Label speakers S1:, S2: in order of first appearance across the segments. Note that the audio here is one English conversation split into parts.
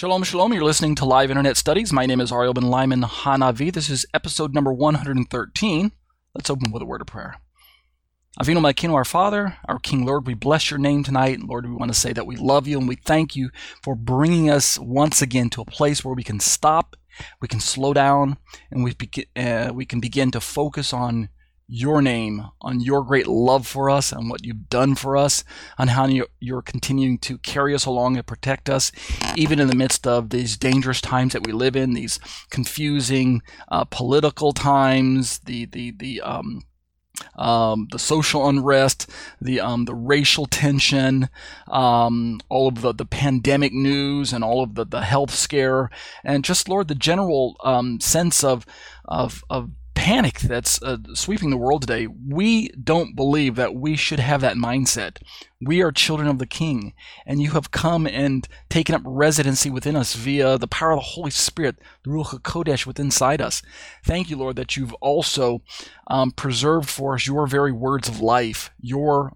S1: Shalom, shalom. You're listening to Live Internet Studies. My name is Ariel Ben Lyman Hanavi. This is episode number 113. Let's open with a word of prayer. Avinu Malkeinu, our Father, our King Lord, we bless your name tonight. Lord, we want to say that we love you and we thank you for bringing us once again to a place where we can stop, we can slow down, and we, be- uh, we can begin to focus on your name, on your great love for us, on what you've done for us, on how you're, continuing to carry us along and protect us, even in the midst of these dangerous times that we live in, these confusing uh, political times, the the the um, um, the social unrest, the um, the racial tension, um, all of the, the pandemic news, and all of the, the health scare, and just Lord, the general um, sense of of of panic that's uh, sweeping the world today. We don't believe that we should have that mindset. We are children of the King, and you have come and taken up residency within us via the power of the Holy Spirit, the Ruach HaKodesh within inside us. Thank you, Lord, that you've also um, preserved for us your very words of life, your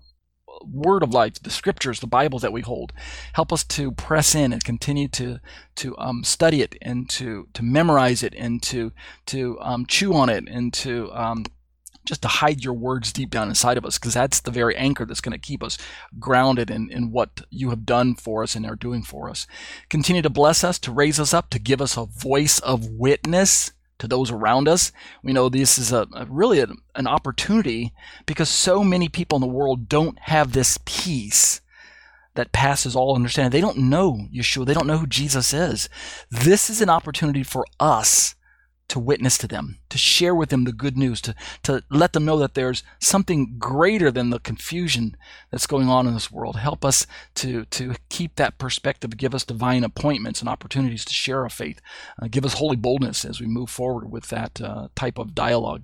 S1: word of life, the scriptures, the Bibles that we hold. Help us to press in and continue to to um, study it and to to memorize it and to to um, chew on it and to um, just to hide your words deep down inside of us, because that's the very anchor that's going to keep us grounded in, in what you have done for us and are doing for us. Continue to bless us, to raise us up, to give us a voice of witness to those around us. We know this is a, a really a, an opportunity because so many people in the world don't have this peace that passes all understanding. They don't know Yeshua. They don't know who Jesus is. This is an opportunity for us to witness to them, to share with them the good news, to, to let them know that there's something greater than the confusion that's going on in this world. Help us to, to keep that perspective, give us divine appointments and opportunities to share our faith, uh, give us holy boldness as we move forward with that uh, type of dialogue.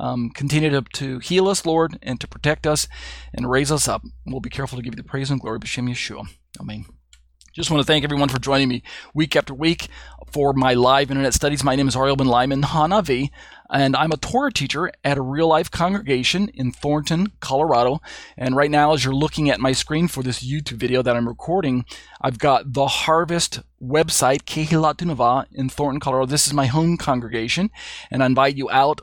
S1: Um, continue to, to heal us, Lord, and to protect us and raise us up. We'll be careful to give you the praise and glory. B'Shem Yeshua. Amen. Just want to thank everyone for joining me week after week for my live internet studies. My name is Ariel Ben Lyman Hanavi, and I'm a Torah teacher at a real life congregation in Thornton, Colorado. And right now, as you're looking at my screen for this YouTube video that I'm recording, I've got the Harvest website, Kehilat Tunava, in Thornton, Colorado. This is my home congregation, and I invite you out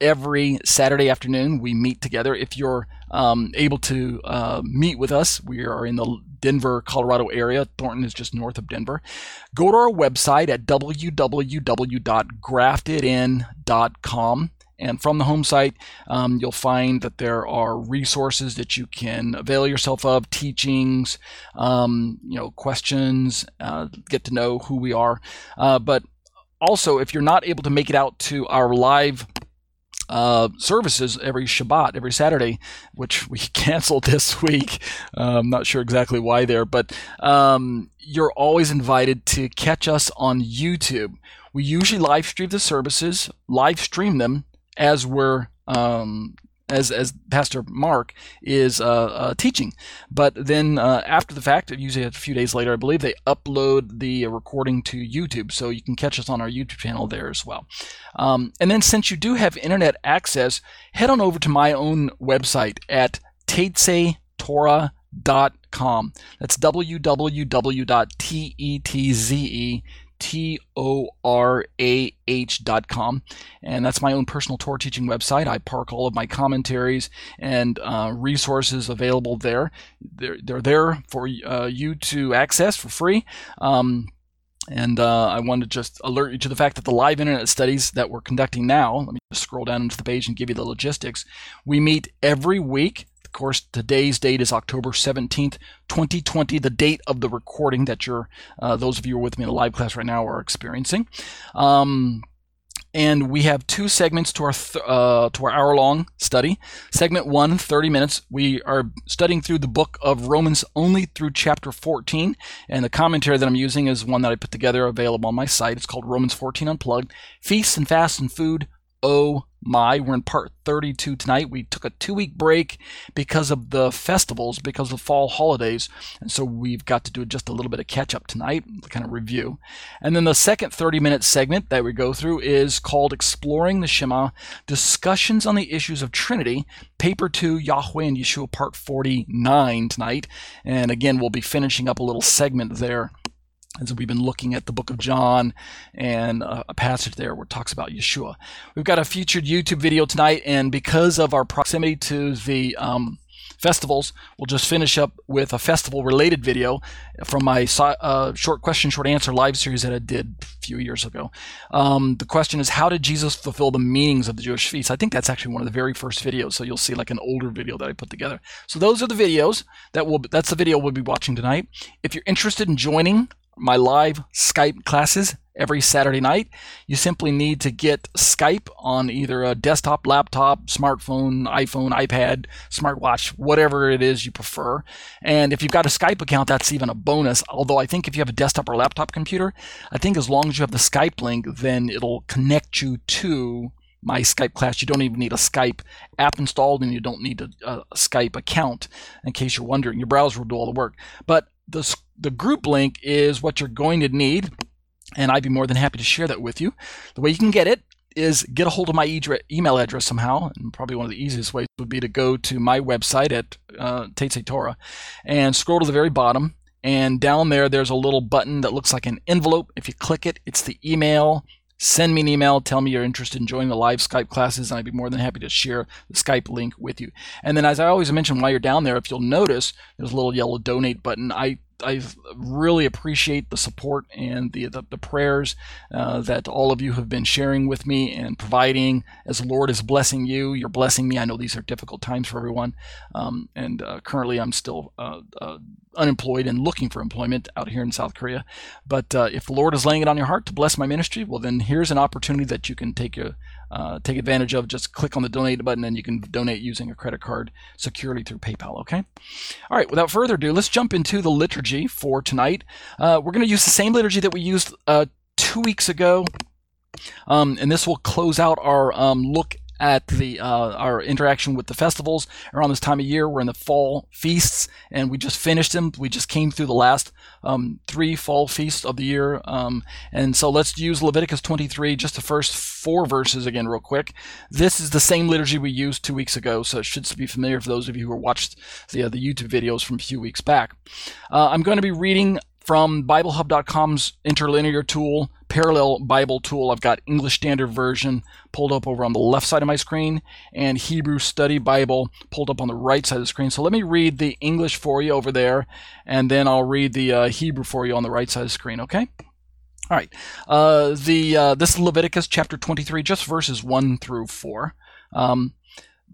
S1: every Saturday afternoon. We meet together. If you're um, able to uh, meet with us, we are in the Denver, Colorado area. Thornton is just north of Denver. Go to our website at www.graftedin.com. And from the home site, um, you'll find that there are resources that you can avail yourself of, teachings, um, you know, questions, uh, get to know who we are. Uh, but also, if you're not able to make it out to our live uh, services every Shabbat, every Saturday, which we canceled this week. Uh, I'm not sure exactly why there, but um, you're always invited to catch us on YouTube. We usually live stream the services, live stream them as we're um, as as Pastor Mark is uh, uh, teaching. But then uh, after the fact, usually a few days later, I believe they upload the recording to YouTube, so you can catch us on our YouTube channel there as well. Um, and then since you do have internet access, head on over to my own website at tetzetorah.com. That's www.tetze T O R A H dot com. And that's my own personal Torah teaching website. I park all of my commentaries and uh, resources available there. They're, they're there for uh, you to access for free. Um, and uh, I want to just alert you to the fact that the live internet studies that we're conducting now, let me just scroll down into the page and give you the logistics. We meet every week of course, today's date is October 17th, 2020, the date of the recording that you're, uh, those of you who are with me in the live class right now are experiencing. Um, and we have two segments to our th- uh, to our hour long study. Segment one, 30 minutes. We are studying through the book of Romans only through chapter 14, and the commentary that I'm using is one that I put together, available on my site. It's called Romans 14 Unplugged: Feasts and Fasts and Food, Oh my, we're in part 32 tonight. We took a two week break because of the festivals, because of fall holidays. And so we've got to do just a little bit of catch up tonight, kind of review. And then the second 30 minute segment that we go through is called Exploring the Shema Discussions on the Issues of Trinity, Paper 2, Yahweh and Yeshua, part 49 tonight. And again, we'll be finishing up a little segment there as we've been looking at the book of John and a passage there where it talks about Yeshua. We've got a featured YouTube video tonight, and because of our proximity to the um, festivals, we'll just finish up with a festival related video from my uh, short question, short answer live series that I did a few years ago. Um, the question is, how did Jesus fulfill the meanings of the Jewish feasts? I think that's actually one of the very first videos, so you'll see like an older video that I put together. So those are the videos that will, that's the video we'll be watching tonight. If you're interested in joining my live Skype classes every Saturday night. You simply need to get Skype on either a desktop, laptop, smartphone, iPhone, iPad, smartwatch, whatever it is you prefer. And if you've got a Skype account, that's even a bonus. Although I think if you have a desktop or laptop computer, I think as long as you have the Skype link, then it'll connect you to my Skype class. You don't even need a Skype app installed and you don't need a, a Skype account in case you're wondering. Your browser will do all the work. But the, the group link is what you're going to need, and I'd be more than happy to share that with you. The way you can get it is get a hold of my email address somehow, and probably one of the easiest ways would be to go to my website at uh, Torah and scroll to the very bottom. And down there, there's a little button that looks like an envelope. If you click it, it's the email send me an email, tell me you're interested in joining the live Skype classes, and I'd be more than happy to share the Skype link with you. And then, as I always mention while you're down there, if you'll notice, there's a little yellow donate button. I I really appreciate the support and the the, the prayers uh, that all of you have been sharing with me and providing. As the Lord is blessing you, you're blessing me. I know these are difficult times for everyone, um, and uh, currently I'm still uh, uh unemployed and looking for employment out here in South Korea. But uh, if the Lord is laying it on your heart to bless my ministry, well, then here's an opportunity that you can take a uh, take advantage of. Just click on the donate button and you can donate using a credit card securely through PayPal. Okay. All right. Without further ado, let's jump into the liturgy for tonight. Uh, we're going to use the same liturgy that we used uh, two weeks ago. Um, and this will close out our um, look at the uh, our interaction with the festivals around this time of year. We're in the fall feasts, and we just finished them. We just came through the last um, three fall feasts of the year, um, and so let's use Leviticus 23, just the first four verses again, real quick. This is the same liturgy we used two weeks ago, so it should be familiar for those of you who watched the uh, the YouTube videos from a few weeks back. Uh, I'm going to be reading from BibleHub.com's interlinear tool, parallel Bible tool. I've got English Standard Version pulled up over on the left side of my screen and Hebrew Study Bible pulled up on the right side of the screen. So let me read the English for you over there, and then I'll read the uh, Hebrew for you on the right side of the screen, okay? All right. Uh, the uh, This is Leviticus chapter 23, just verses 1 through 4. Um,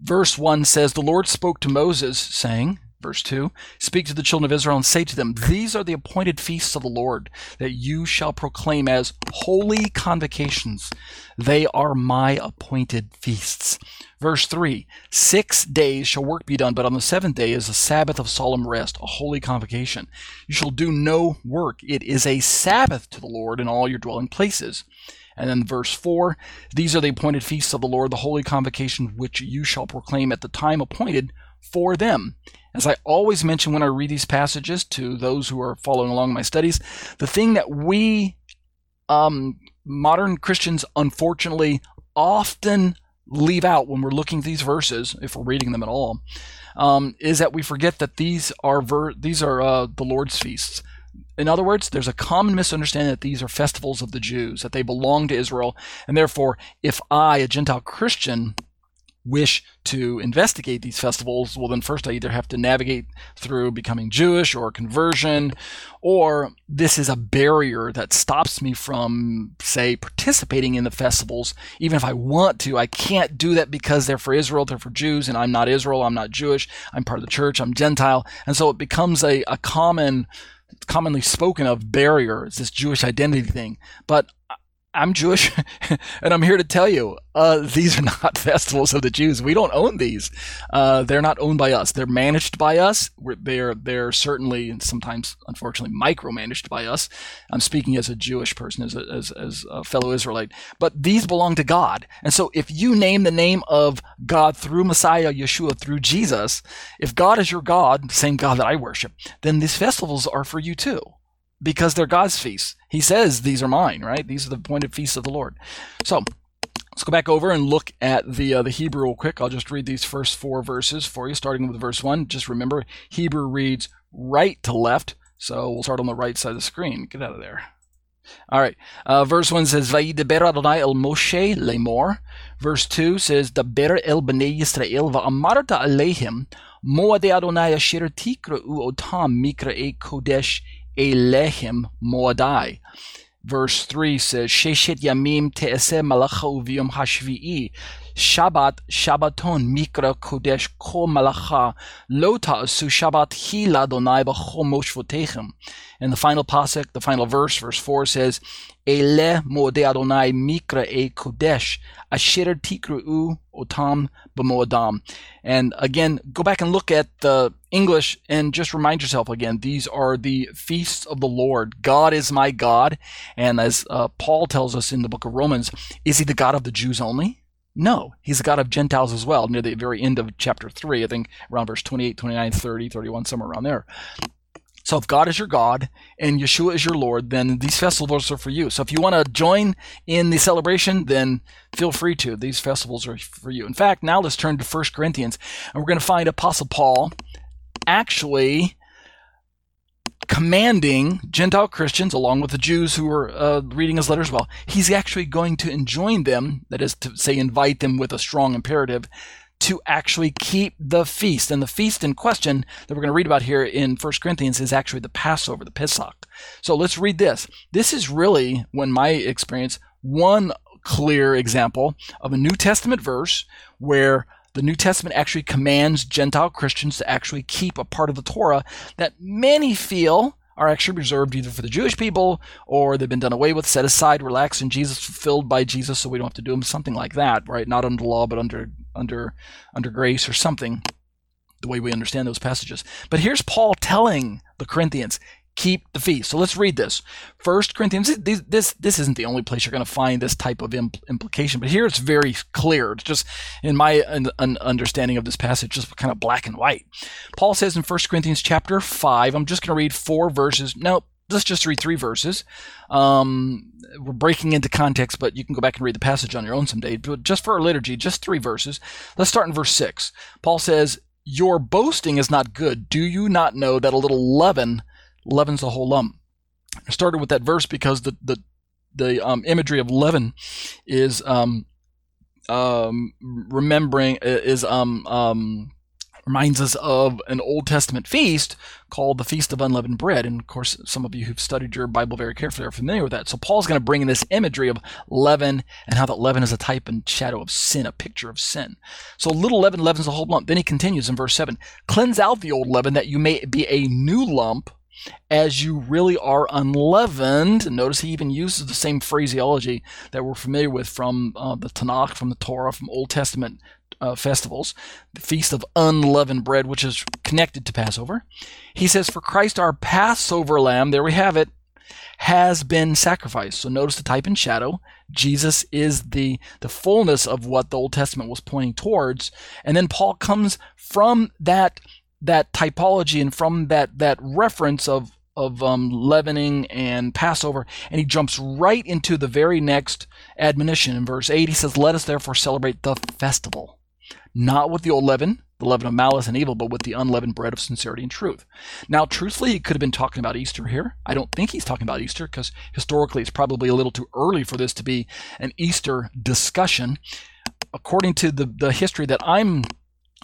S1: verse 1 says, The Lord spoke to Moses, saying, Verse 2 Speak to the children of Israel and say to them, These are the appointed feasts of the Lord, that you shall proclaim as holy convocations. They are my appointed feasts. Verse 3 Six days shall work be done, but on the seventh day is a Sabbath of solemn rest, a holy convocation. You shall do no work. It is a Sabbath to the Lord in all your dwelling places. And then verse 4 These are the appointed feasts of the Lord, the holy convocation which you shall proclaim at the time appointed for them. As I always mention when I read these passages to those who are following along my studies, the thing that we um, modern Christians unfortunately often leave out when we're looking at these verses, if we're reading them at all, um, is that we forget that these are ver- these are uh, the Lord's feasts. in other words, there's a common misunderstanding that these are festivals of the Jews, that they belong to Israel, and therefore, if I, a Gentile Christian, wish to investigate these festivals, well, then first I either have to navigate through becoming Jewish or conversion, or this is a barrier that stops me from, say, participating in the festivals. Even if I want to, I can't do that because they're for Israel, they're for Jews, and I'm not Israel, I'm not Jewish, I'm part of the church, I'm Gentile. And so it becomes a, a common, commonly spoken of barrier. It's this Jewish identity thing. But I'm Jewish, and I'm here to tell you uh, these are not festivals of the Jews. We don't own these. Uh, they're not owned by us. They're managed by us. We're, they're they're certainly sometimes, unfortunately, micromanaged by us. I'm speaking as a Jewish person, as a, as, as a fellow Israelite. But these belong to God, and so if you name the name of God through Messiah Yeshua through Jesus, if God is your God, the same God that I worship, then these festivals are for you too because they're God's feasts. He says these are mine, right? These are the appointed feasts of the Lord. So let's go back over and look at the uh, the Hebrew real quick. I'll just read these first four verses for you, starting with verse one. Just remember, Hebrew reads right to left, so we'll start on the right side of the screen. Get out of there. All right. Uh, verse 1 says, Vayidaber Adonai el Moshe lemor. Verse 2 says, Daber el bnei Yisrael va'amarta aleihim moade Adonai asher tikra'u otam mikra'e kodesh Elohim Moadai. Verse 3 says, Sheshet Yamim Te'eseh Malacha Uviyom Hashvi'i. Shabbat, Shabbaton, Mikra, Kodesh, Ko Malacha, Lo Ta'asu Shabbat, Hi Ladonai Moshvotechem. And the final pasuk, the final verse, verse 4 says, Ele Mo'odei Adonai Mikra E Kodesh, Asher Tikru'u Otam B'mo'odam. And again, go back and look at the English and just remind yourself again, these are the feasts of the Lord. God is my God. And as uh, Paul tells us in the book of Romans, is he the God of the Jews only? No, he's the God of Gentiles as well, near the very end of chapter 3, I think around verse 28, 29, 30, 31, somewhere around there. So if God is your God and Yeshua is your Lord, then these festivals are for you. So if you want to join in the celebration, then feel free to. These festivals are for you. In fact, now let's turn to 1 Corinthians, and we're going to find Apostle Paul actually commanding Gentile Christians, along with the Jews who were uh, reading his letters well, he's actually going to enjoin them, that is to say, invite them with a strong imperative, to actually keep the feast. And the feast in question that we're going to read about here in 1 Corinthians is actually the Passover, the Pesach. So let's read this. This is really, when my experience, one clear example of a New Testament verse where the New Testament actually commands Gentile Christians to actually keep a part of the Torah that many feel are actually reserved either for the Jewish people or they've been done away with, set aside, relaxed, and Jesus fulfilled by Jesus, so we don't have to do them. Something like that, right? Not under law, but under under under grace or something. The way we understand those passages. But here's Paul telling the Corinthians, keep the feast. So let's read this. First Corinthians. This this, this isn't the only place you're going to find this type of impl- implication, but here it's very clear. It's just in my un- understanding of this passage, just kind of black and white. Paul says in First Corinthians chapter five. I'm just going to read four verses. No, Let's just read three verses. Um, we're breaking into context, but you can go back and read the passage on your own someday. But just for our liturgy, just three verses. Let's start in verse six. Paul says, "Your boasting is not good. Do you not know that a little leaven?" Leaven's the whole lump. I started with that verse because the the the um, imagery of leaven is um, um, remembering is um, um, reminds us of an Old Testament feast called the Feast of Unleavened Bread. And of course, some of you who've studied your Bible very carefully are familiar with that. So Paul's going to bring in this imagery of leaven and how that leaven is a type and shadow of sin, a picture of sin. So little leaven leavens the whole lump. Then he continues in verse 7 Cleanse out the old leaven that you may be a new lump as you really are unleavened. Notice he even uses the same phraseology that we're familiar with from uh, the Tanakh, from the Torah, from Old Testament uh, festivals, the Feast of Unleavened Bread, which is connected to Passover. He says, For Christ our Passover lamb, there we have it, has been sacrificed. So notice the type and shadow. Jesus is the, the fullness of what the Old Testament was pointing towards. And then Paul comes from that that typology and from that that reference of of um, leavening and Passover, and he jumps right into the very next admonition in verse 8. He says, Let us therefore celebrate the festival, not with the old leaven, the leaven of malice and evil, but with the unleavened bread of sincerity and truth. Now, truthfully, he could have been talking about Easter here. I don't think he's talking about Easter because historically it's probably a little too early for this to be an Easter discussion. According to the, the history that I'm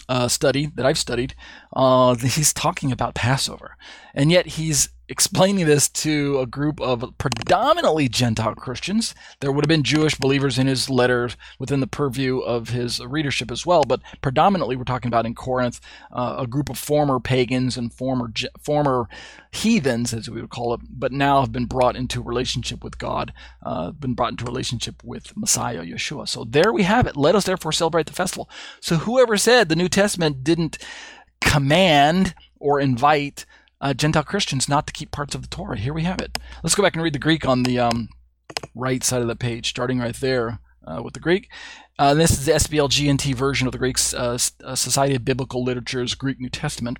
S1: uh, study that I've studied, uh, he's talking about Passover, and yet he's explaining this to a group of predominantly Gentile Christians. There would have been Jewish believers in his letters within the purview of his readership as well, but predominantly we're talking about in Corinth uh, a group of former pagans and former former heathens, as we would call it, but now have been brought into relationship with God, uh, been brought into relationship with Messiah Yeshua. So there we have it. Let us therefore celebrate the festival. So whoever said the New Testament didn't command or invite uh, Gentile Christians not to keep parts of the Torah. Here we have it. Let's go back and read the Greek on the um, right side of the page, starting right there uh, with the Greek. Uh, this is the SBLGNT version of the Greek uh, uh, Society of Biblical Literature's Greek New Testament.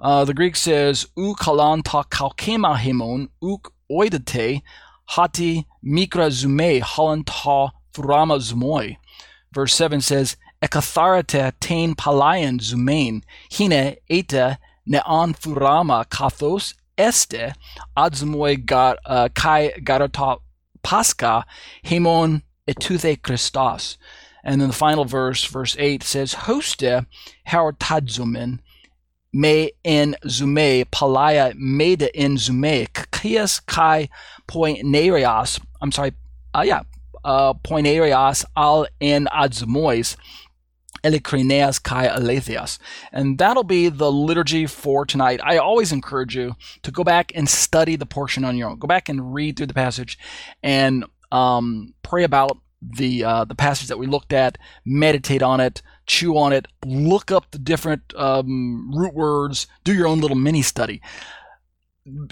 S1: Uh, the Greek says, "U kalan ta kalkema hemon uk oidete hati mikra zume halan ta furama zumoi." Verse 7 says, Ekatharate tain palayan zumain hine eta neon furama kathos este adzumoi gar, uh, kai garota pasca hemon etuthe Christos. And then the final verse, verse 8, says, Hoste haratadzumen me en zume palaya meda en zume kias kai poinerias. I'm sorry, uh, yeah, uh, poinerias al en adzumois Elikrineas Kai Alethias. And that'll be the liturgy for tonight. I always encourage you to go back and study the portion on your own. Go back and read through the passage and um, pray about the uh, the passage that we looked at, meditate on it, chew on it, look up the different um, root words, do your own little mini study.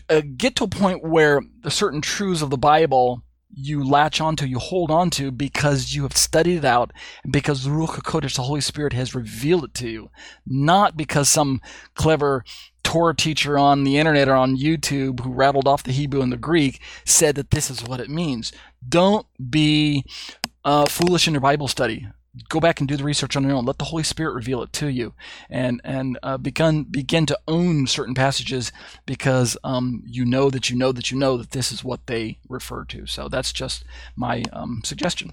S1: Uh, get to a point where the certain truths of the Bible you latch onto, you hold onto because you have studied it out, and because the Ruach HaKodesh, the Holy Spirit, has revealed it to you, not because some clever Torah teacher on the internet or on YouTube who rattled off the Hebrew and the Greek said that this is what it means. Don't be uh, foolish in your Bible study go back and do the research on your own. Let the Holy Spirit reveal it to you, and and uh, begin begin to own certain passages because um, you know that you know that you know that this is what they refer to. So that's just my um, suggestion.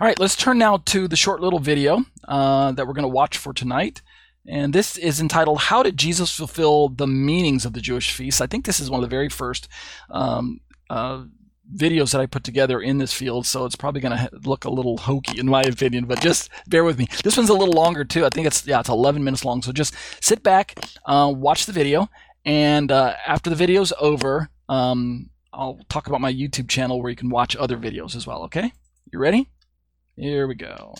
S1: All right, let's turn now to the short little video uh, that we're going to watch for tonight. And this is entitled How Did Jesus Fulfill the Meanings of the Jewish Feasts? I think this is one of the very first um, uh, videos that I put together in this field, so it's probably going to look a little hokey in my opinion, but just bear with me. This one's a little longer too. I think it's, yeah, it's 11 minutes long. So just sit back, uh, watch the video, and uh, after the video's over, um, I'll talk about my YouTube channel where you can watch other videos as well, okay? You ready? Here we go.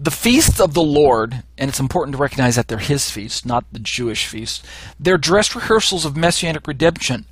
S1: The feasts of the Lord, and it's important to recognize that they're his feasts, not the Jewish feasts, they're dress rehearsals of messianic redemption.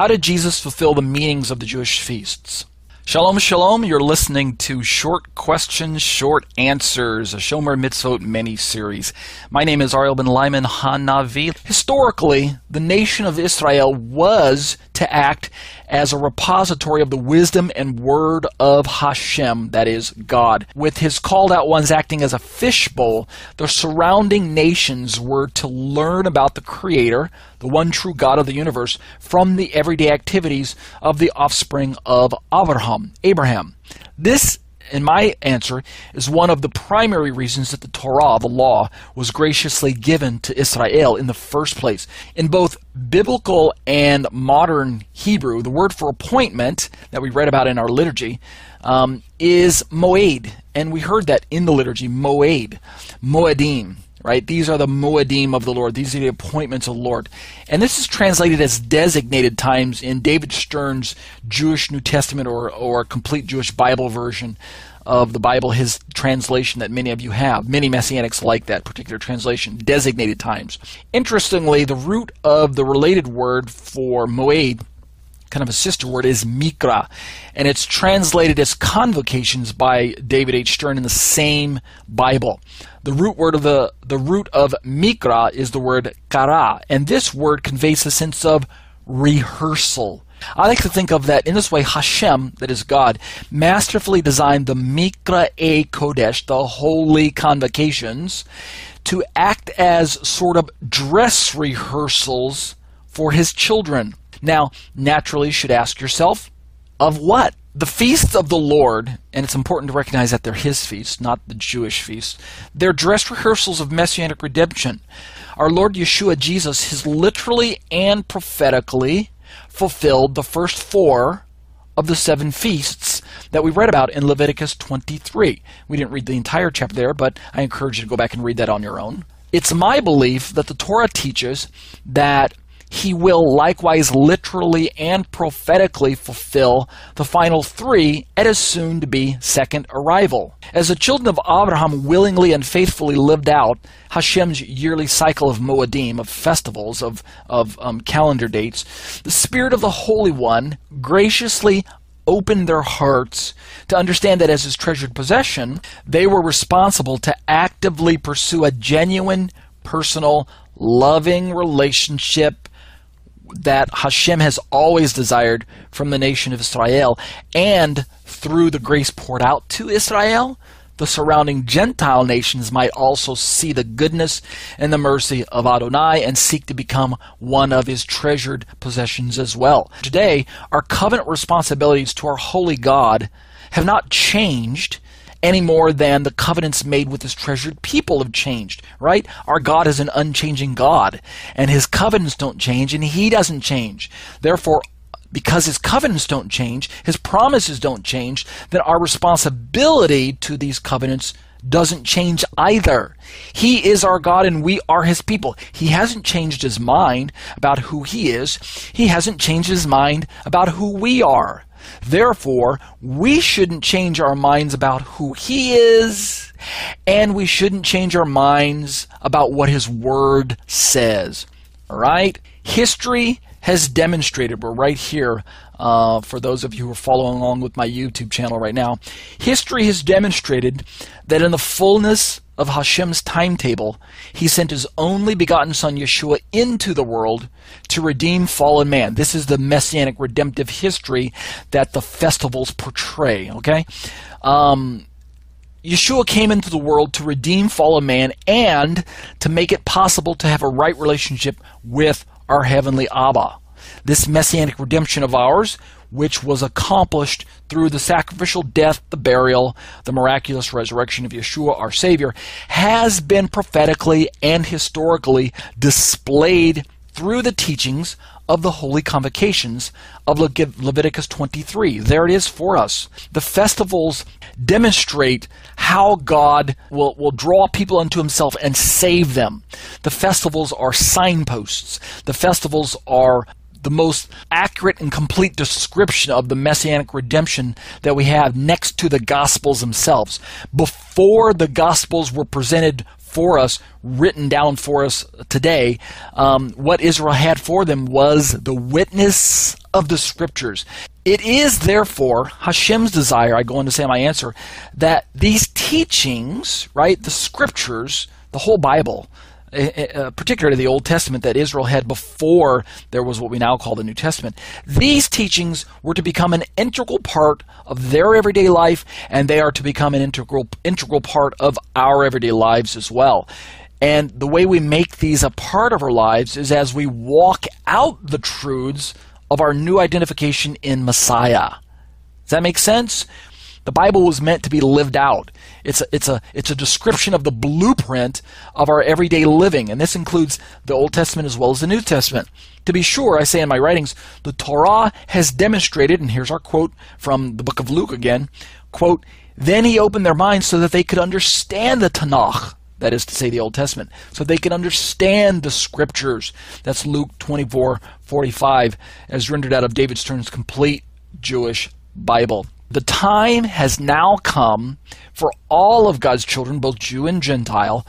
S1: How did Jesus fulfill the meanings of the Jewish feasts? Shalom, shalom. You're listening to Short Questions, Short Answers, a Shomer Mitzvot mini series. My name is Ariel Ben Lyman Hanavi. Historically, the nation of Israel was to act as a repository of the wisdom and word of Hashem, that is, God. With his called out ones acting as a fishbowl, the surrounding nations were to learn about the Creator, the one true God of the universe, from the everyday activities of the offspring of Abraham. Abraham. This and my answer is one of the primary reasons that the Torah, the law, was graciously given to Israel in the first place. In both biblical and modern Hebrew, the word for appointment that we read about in our liturgy um, is moed, and we heard that in the liturgy, moed, moedim right? These are the moedim of the Lord. These are the appointments of the Lord. And this is translated as designated times in David Stern's Jewish New Testament or, or complete Jewish Bible version of the Bible, his translation that many of you have. Many Messianics like that particular translation, designated times. Interestingly, the root of the related word for moed kind of a sister word, is mikra, and it's translated as convocations by David H. Stern in the same Bible. The root word of the the root of mikra is the word kara, and this word conveys a sense of rehearsal. I like to think of that in this way Hashem, that is God, masterfully designed the Mikra E Kodesh, the holy convocations, to act as sort of dress rehearsals for his children. Now, naturally, you should ask yourself, of what? The feasts of the Lord, and it's important to recognize that they're his feasts, not the Jewish feasts, they're dress rehearsals of messianic redemption. Our Lord Yeshua Jesus has literally and prophetically fulfilled the first four of the seven feasts that we read about in Leviticus 23. We didn't read the entire chapter there, but I encourage you to go back and read that on your own. It's my belief that the Torah teaches that he will likewise literally and prophetically fulfill the final three at his soon to be second arrival. As the children of Abraham willingly and faithfully lived out Hashem's yearly cycle of Moedim, of festivals, of, of um, calendar dates, the Spirit of the Holy One graciously opened their hearts to understand that as his treasured possession, they were responsible to actively pursue a genuine, personal, loving relationship that Hashem has always desired from the nation of Israel, and through the grace poured out to Israel, the surrounding Gentile nations might also see the goodness and the mercy of Adonai and seek to become one of his treasured possessions as well. Today, our covenant responsibilities to our holy God have not changed any more than the covenants made with his treasured people have changed, right? Our God is an unchanging God, and his covenants don't change, and he doesn't change. Therefore, because his covenants don't change, his promises don't change, then our responsibility to these covenants doesn't change either. He is our God and we are his people. He hasn't changed his mind about who he is. He hasn't changed his mind about who we are. Therefore, we shouldn't change our minds about who He is, and we shouldn't change our minds about what His Word says. All right? History has demonstrated, we're right here uh, for those of you who are following along with my YouTube channel right now. History has demonstrated that in the fullness of Hashem's timetable, he sent his only begotten Son Yeshua into the world to redeem fallen man. This is the messianic redemptive history that the festivals portray. Okay? Um, Yeshua came into the world to redeem fallen man and to make it possible to have a right relationship with our heavenly Abba. This messianic redemption of ours which was accomplished through the sacrificial death, the burial, the miraculous resurrection of Yeshua, our Savior, has been prophetically and historically displayed through the teachings of the holy convocations of Le- Leviticus 23. There it is for us. The festivals demonstrate how God will, will draw people unto himself and save them. The festivals are signposts. The festivals are the most accurate and complete description of the messianic redemption that we have next to the gospels themselves. Before the gospels were presented for us, written down for us today, um, what Israel had for them was the witness of the scriptures. It is therefore Hashem's desire, I go on to say my answer, that these teachings, right, the scriptures, the whole Bible, uh, particularly the Old Testament that Israel had before there was what we now call the New Testament, these teachings were to become an integral part of their everyday life, and they are to become an integral integral part of our everyday lives as well. And the way we make these a part of our lives is as we walk out the truths of our new identification in Messiah. Does that make sense? The Bible was meant to be lived out. It's a, it's a, it's a description of the blueprint of our everyday living, and this includes the Old Testament as well as the New Testament. To be sure, I say in my writings, the Torah has demonstrated, and here's our quote from the book of Luke again, quote, then he opened their minds so that they could understand the Tanakh, that is to say the Old Testament, so they could understand the scriptures. That's Luke 24, 45, as rendered out of David Stern's complete Jewish Bible. The time has now come for all of God's children, both Jew and Gentile,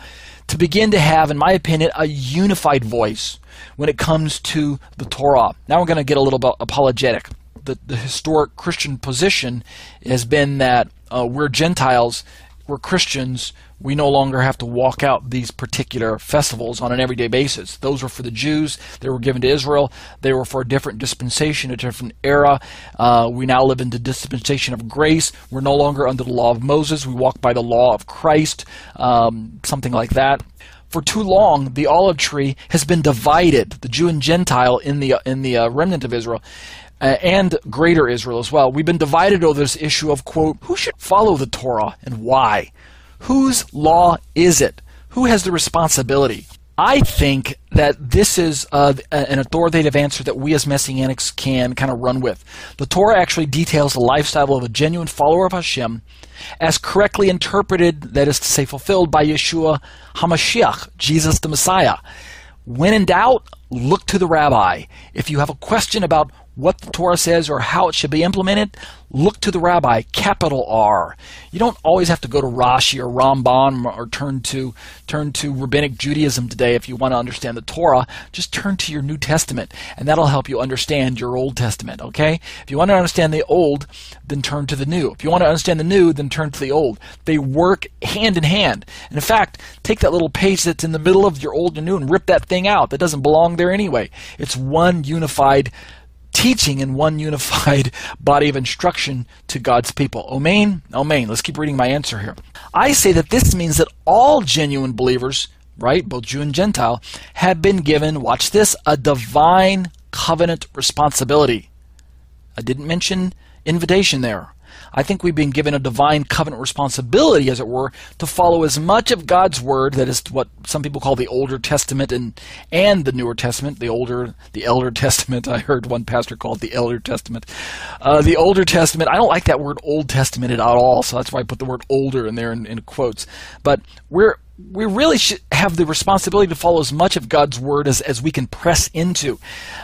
S1: to begin to have, in my opinion, a unified voice when it comes to the Torah. Now we're going to get a little bit apologetic. The, the historic Christian position has been that uh, we're Gentiles, we're Christians, we no longer have to walk out these particular festivals on an everyday basis. Those were for the Jews. They were given to Israel. They were for a different dispensation, a different era. Uh, we now live in the dispensation of grace. We're no longer under the law of Moses. We walk by the law of Christ, um, something like that. For too long, the olive tree has been divided, the Jew and Gentile in the in the uh, remnant of Israel, uh, and greater Israel as well. We've been divided over this issue of quote who should follow the Torah and why. Whose law is it? Who has the responsibility? I think that this is uh, an authoritative answer that we as Messianics can kind of run with. The Torah actually details the lifestyle of a genuine follower of Hashem as correctly interpreted, that is to say, fulfilled by Yeshua HaMashiach, Jesus the Messiah. When in doubt, look to the rabbi. If you have a question about what the Torah says or how it should be implemented, look to the rabbi, capital R. You don't always have to go to Rashi or Ramban or turn to turn to rabbinic Judaism today if you want to understand the Torah. Just turn to your New Testament, and that'll help you understand your Old Testament. Okay? If you want to understand the Old, then turn to the New. If you want to understand the New, then turn to the Old. They work hand in hand. And in fact, take that little page that's in the middle of your Old and New and rip that thing out. That doesn't belong there anyway. It's one unified teaching in one unified body of instruction to God's people. Omain, Omain. Let's keep reading my answer here. I say that this means that all genuine believers, right, both Jew and Gentile, have been given, watch this, a divine covenant responsibility. I didn't mention invitation there. I think we've been given a divine covenant responsibility, as it were, to follow as much of God's word, that is what some people call the Older Testament and, and the Newer Testament, the Older, the Elder Testament. I heard one pastor call it the Elder Testament. Uh, the Older Testament, I don't like that word Old Testament at all, so that's why I put the word older in there in, in quotes. But we're we really should have the responsibility to follow as much of God's word as, as we can press into,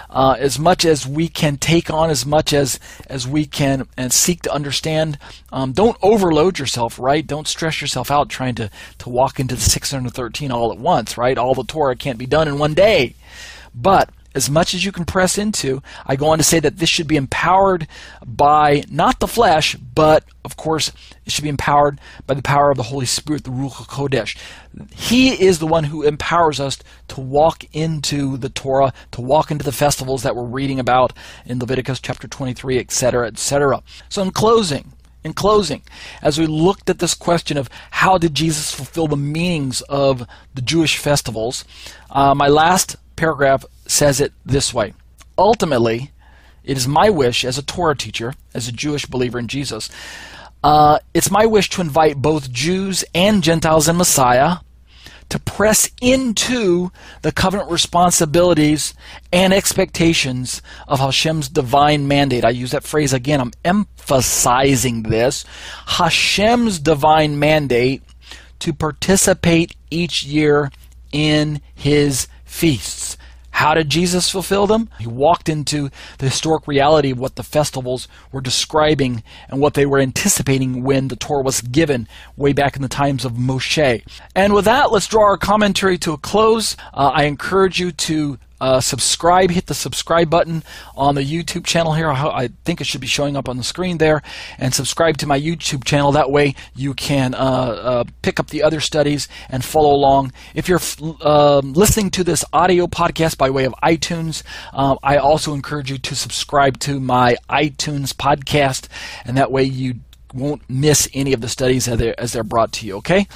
S1: uh, as much as we can take on, as much as as we can and seek to understand. Um, don't overload yourself, right? Don't stress yourself out trying to to walk into the 613 all at once, right? All the Torah can't be done in one day, but as much as you can press into. I go on to say that this should be empowered by not the flesh, but of course, it should be empowered by the power of the Holy Spirit, the Ruach HaKodesh. He is the one who empowers us to walk into the Torah, to walk into the festivals that we're reading about in Leviticus chapter 23, etc., etc. So, in closing, in closing, as we looked at this question of how did Jesus fulfill the meanings of the Jewish festivals, uh, my last paragraph says it this way Ultimately, it is my wish as a Torah teacher, as a Jewish believer in Jesus, uh, it's my wish to invite both Jews and Gentiles in Messiah to press into the covenant responsibilities and expectations of Hashem's divine mandate. I use that phrase again, I'm emphasizing this. Hashem's divine mandate to participate each year in his feasts. How did Jesus fulfill them? He walked into the historic reality of what the festivals were describing and what they were anticipating when the Torah was given way back in the times of Moshe. And with that, let's draw our commentary to a close. Uh, I encourage you to uh, subscribe, hit the subscribe button on the YouTube channel here. I think it should be showing up on the screen there. And subscribe to my YouTube channel. That way you can uh, uh, pick up the other studies and follow along. If you're um, listening to this audio podcast by way of iTunes, um, I also encourage you to subscribe to my iTunes podcast. And that way you won't miss any of the studies as they're, as they're brought to you, okay?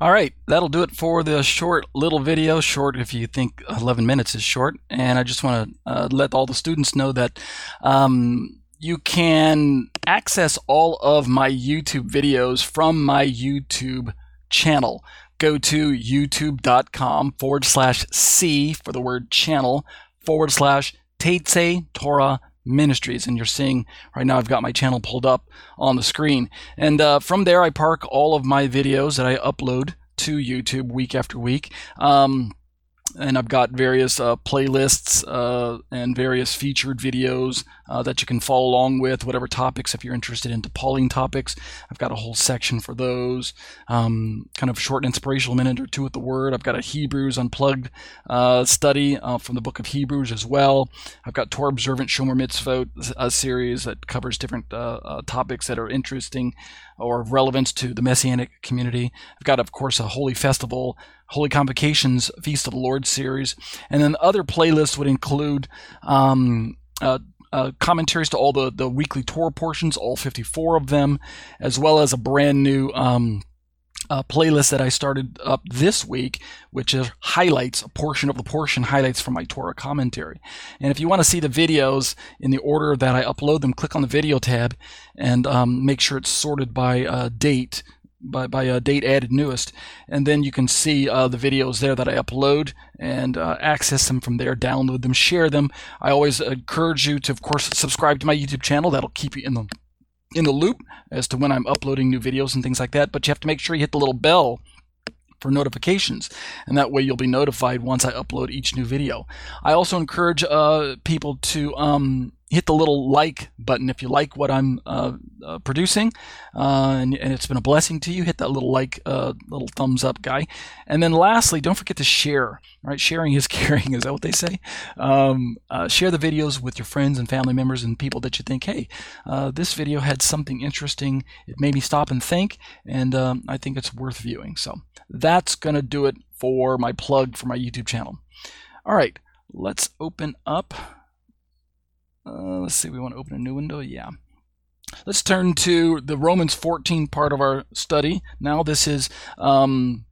S1: All right, that'll do it for the short little video. Short if you think 11 minutes is short. And I just want to uh, let all the students know that um, you can access all of my YouTube videos from my YouTube channel. Go to youtube.com forward slash C for the word channel forward slash Tetze Torah Ministries. And you're seeing right now, I've got my channel pulled up on the screen. And uh, from there, I park all of my videos that I upload to YouTube week after week. Um, and I've got various uh, playlists uh, and various featured videos uh, that you can follow along with, whatever topics, if you're interested into Pauline topics. I've got a whole section for those. Um, kind of short inspirational minute or two with the Word. I've got a Hebrews Unplugged uh, study uh, from the book of Hebrews as well. I've got Torah Observant Shomer Mitzvot, a series that covers different uh, topics that are interesting or of relevance to the Messianic community. I've got, of course, a Holy Festival Holy Convocations Feast of the Lord series. And then other playlists would include um, uh, uh, commentaries to all the, the weekly Torah portions, all 54 of them, as well as a brand new um, uh, playlist that I started up this week, which is highlights, a portion of the portion highlights from my Torah commentary. And if you want to see the videos in the order that I upload them, click on the video tab and um, make sure it's sorted by uh, date by, by uh, date added newest. And then you can see uh, the videos there that I upload and uh, access them from there download them share them. I always encourage you to of course subscribe to my YouTube channel. That'll keep you in the in the loop as to when I'm uploading new videos and things like that but you have to make sure you hit the little bell for notifications, and that way you'll be notified once I upload each new video. I also encourage uh, people to um, hit the little like button if you like what I'm uh, uh, producing, uh, and, and, it's been a blessing to you. Hit that little like, uh, little thumbs up guy, and then lastly, don't forget to share. Right, sharing is caring. Is that what they say? Um, uh, share the videos with your friends and family members and people that you think, hey, uh, this video had something interesting. It made me stop and think, and um, I think it's worth viewing. So that's gonna do it for my plug for my YouTube channel. All right, let's open up. Uh, let's see, we want to open a new window? Yeah. Let's turn to the Romans 14 part of our study. Now, this is um,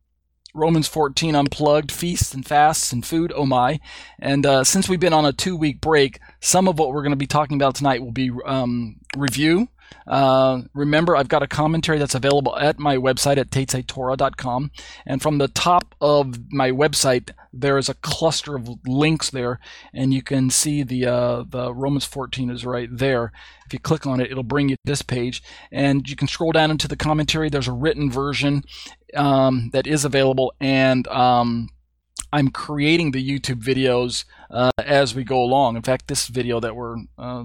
S1: Romans 14 Unplugged, Feasts and Fasts and Food, oh my. And uh, since we've been on a two week break, some of what we're going to be talking about tonight will be um, review uh, remember, I've got a commentary that's available at my website at tetzaitorah.com. And from the top of my website, there is a cluster of links there, and you can see the uh, the Romans 14 is right there. If you click on it, it'll bring you to this page, and you can scroll down into the commentary. There's a written version um, that is available, and um, I'm creating the YouTube videos uh, as we go along. In fact, this video that we're uh,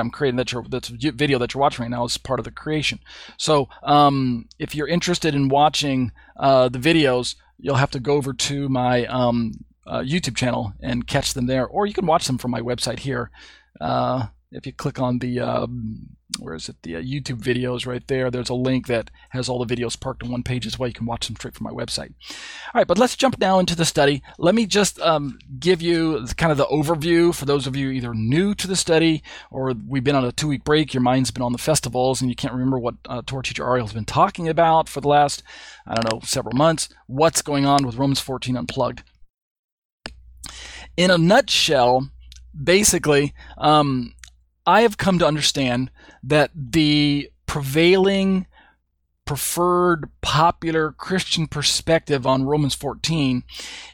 S1: I'm creating that you're that's video that you're watching right now is part of the creation. So um, if you're interested in watching uh, the videos, you'll have to go over to my um, uh, YouTube channel and catch them there, or you can watch them from my website here. Uh, if you click on the um, where is it? The uh, YouTube videos right there. There's a link that has all the videos parked on one page as well. You can watch them straight from my website. All right but let's jump now into the study. Let me just um, give you kind of the overview for those of you either new to the study or we've been on a two week break. Your mind's been on the festivals and you can't remember what uh, Torah teacher Ariel has been talking about for the last I don't know several months. What's going on with Romans 14 unplugged? In a nutshell basically um, I have come to understand that the prevailing preferred popular Christian perspective on Romans 14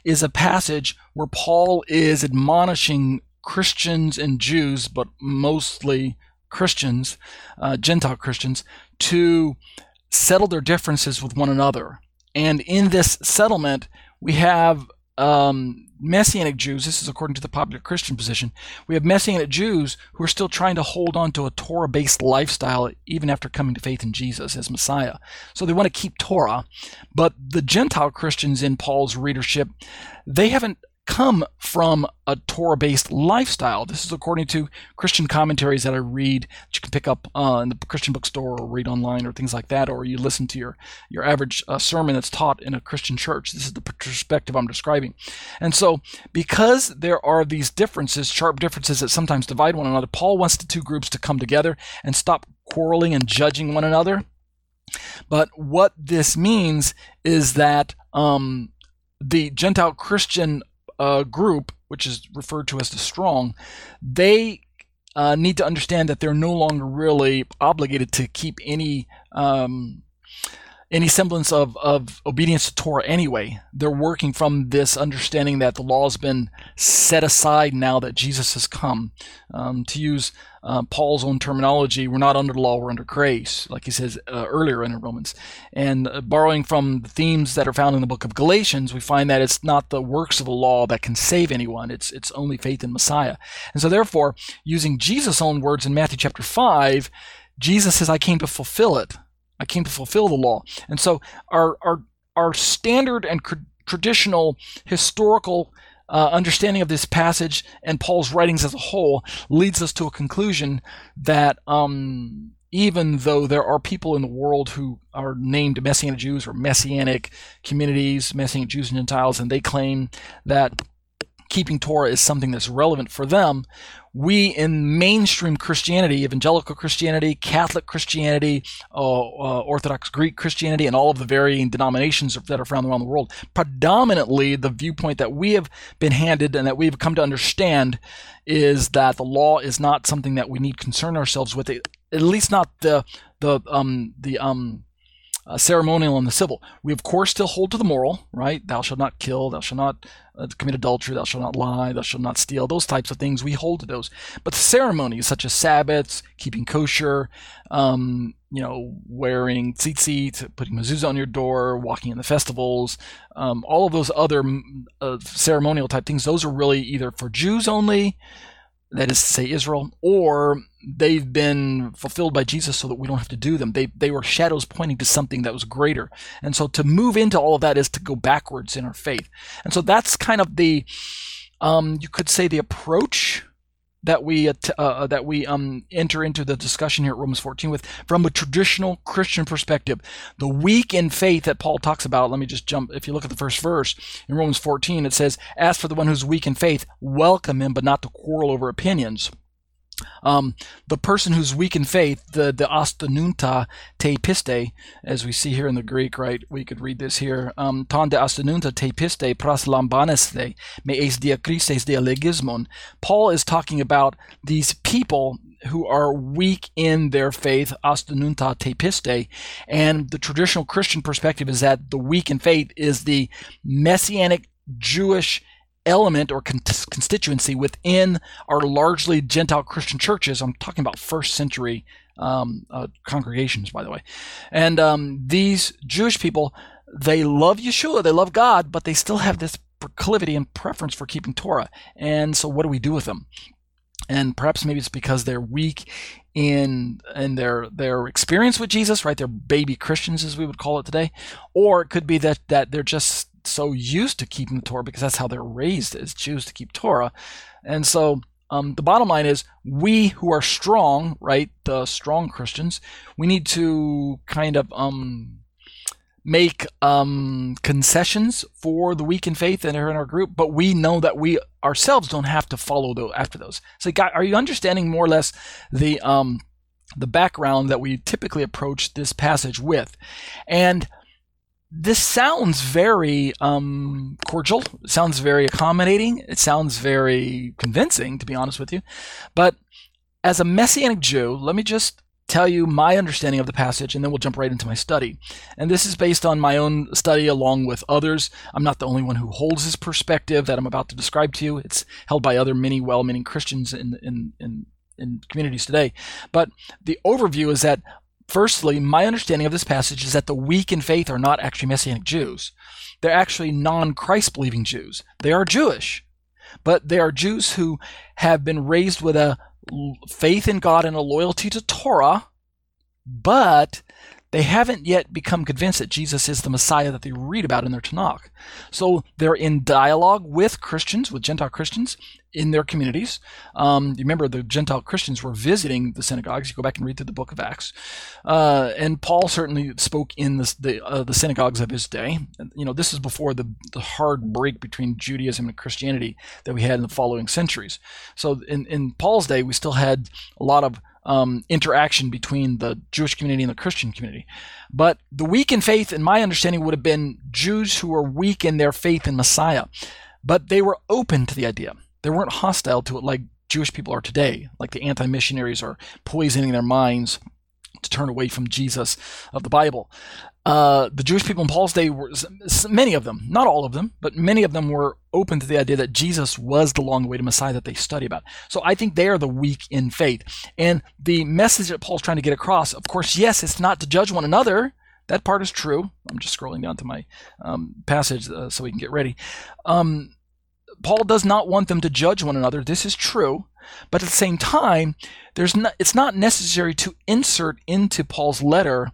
S1: is a passage where Paul is admonishing Christians and Jews, but mostly Christians, uh, Gentile Christians, to settle their differences with one another. And in this settlement, we have um, Messianic Jews, this is according to the popular Christian position, we have Messianic Jews who are still trying to hold on to a Torah based lifestyle even after coming to faith in Jesus as Messiah. So they want to keep Torah. But the Gentile Christians in Paul's readership, they haven't come from a Torah based lifestyle. This is according to Christian commentaries that I read that you can pick up uh, in the Christian bookstore or read online or things like that, or you listen to your, your average uh, sermon that's taught in a Christian church. This is the perspective I'm describing. And so, because there are these differences, sharp differences that sometimes divide one another, Paul wants the two groups to come together and stop quarreling and judging one another. But what this means is that um, the Gentile Christian uh, group, which is referred to as the strong, they uh, need to understand that they're no longer really obligated to keep any um, any semblance of, of obedience to Torah anyway. They're working from this understanding that the law has been set aside now that Jesus has come. Um, to use uh, Paul's own terminology, we're not under the law, we're under grace, like he says uh, earlier in Romans. And uh, borrowing from the themes that are found in the book of Galatians, we find that it's not the works of the law that can save anyone, it's, it's only faith in Messiah. And so, therefore, using Jesus' own words in Matthew chapter 5, Jesus says, I came to fulfill it. I came to fulfill the law. And so our our our standard and cr- traditional historical uh, understanding of this passage and Paul's writings as a whole leads us to a conclusion that um, even though there are people in the world who are named Messianic Jews or Messianic communities, Messianic Jews and Gentiles, and they claim that keeping Torah is something that's relevant for them, we in mainstream Christianity, evangelical Christianity, Catholic Christianity, uh, uh, Orthodox Greek Christianity, and all of the varying denominations that are found around the world, predominantly the viewpoint that we have been handed and that we've come to understand is that the law is not something that we need concern ourselves with. At least not the the um the um uh, ceremonial and the civil. We, of course, still hold to the moral, right? Thou shalt not kill, thou shalt not uh, commit adultery, thou shalt not lie, thou shalt not steal, those types of things, we hold to those. But the ceremonies, such as Sabbaths, keeping kosher, um, you know, wearing tzitzit, putting mezuzah on your door, walking in the festivals, um, all of those other uh, ceremonial type things, those are really either for Jews only, that is to say Israel, or they've been fulfilled by Jesus so that we don't have to do them. They, they were shadows pointing to something that was greater. And so to move into all of that is to go backwards in our faith. And so that's kind of the, um, you could say, the approach that we uh, uh, that we um, enter into the discussion here at Romans 14 with from a traditional Christian perspective. The weak in faith that Paul talks about. Let me just jump. If you look at the first verse in Romans 14, it says, "As for the one who's weak in faith, welcome him, but not to quarrel over opinions." Um, the person who's weak in faith, the the astenunta te piste, as we see here in the Greek, right? We could read this here. Um, Ton de astenunta te piste pras lambaneste me es diakrises de legismon. Paul is talking about these people who are weak in their faith, astenunta te piste, and the traditional Christian perspective is that the weak in faith is the messianic Jewish element or con- constituency within our largely Gentile Christian churches. I'm talking about first century um, uh, congregations, by the way. And um, these Jewish people, they love Yeshua, they love God, but they still have this proclivity and preference for keeping Torah. And so, what do we do with them? And perhaps maybe it's because they're weak in in their their experience with Jesus, right? They're baby Christians, as we would call it today, or it could be that that they're just so used to keeping the Torah because that's how they're raised as Jews to keep Torah. And so um, the bottom line is we who are strong, right, the strong Christians, we need to kind of um, make um, concessions for the weak in faith that are in our group, but we know that we ourselves don't have to follow those after those. So, guy, are you understanding more or less the um, the background that we typically approach this passage with? And this sounds very um, cordial. It sounds very accommodating. It sounds very convincing, to be honest with you. But as a Messianic Jew, let me just tell you my understanding of the passage, and then we'll jump right into my study. And this is based on my own study along with others. I'm not the only one who holds this perspective that I'm about to describe to you. It's held by other many well meaning Christians in, in, in, in communities today. But the overview is that Firstly, my understanding of this passage is that the weak in faith are not actually Messianic Jews. They're actually non Christ believing Jews. They are Jewish, but they are Jews who have been raised with a faith in God and a loyalty to Torah, but they haven't yet become convinced that Jesus is the Messiah that they read about in their Tanakh. So they're in dialogue with Christians, with Gentile Christians in their communities. Um, you remember the Gentile Christians were visiting the synagogues. You go back and read through the book of Acts. Uh, and Paul certainly spoke in the, the, uh, the, synagogues of his day. You know, this is before the, the hard break between Judaism and Christianity that we had in the following centuries. So in, in Paul's day, we still had a lot of um, interaction between the Jewish community and the Christian community. But the weak in faith, in my understanding, would have been Jews who were weak in their faith in Messiah. But they were open to the idea. They weren't hostile to it like Jewish people are today, like the anti missionaries are poisoning their minds to turn away from Jesus of the Bible. Uh, the Jewish people in Paul's day were many of them, not all of them, but many of them were open to the idea that Jesus was the long-awaited Messiah that they study about. So I think they are the weak in faith. And the message that Paul's trying to get across, of course, yes, it's not to judge one another. That part is true. I'm just scrolling down to my um, passage uh, so we can get ready. Um, Paul does not want them to judge one another. This is true. But at the same time, there's not, it's not necessary to insert into Paul's letter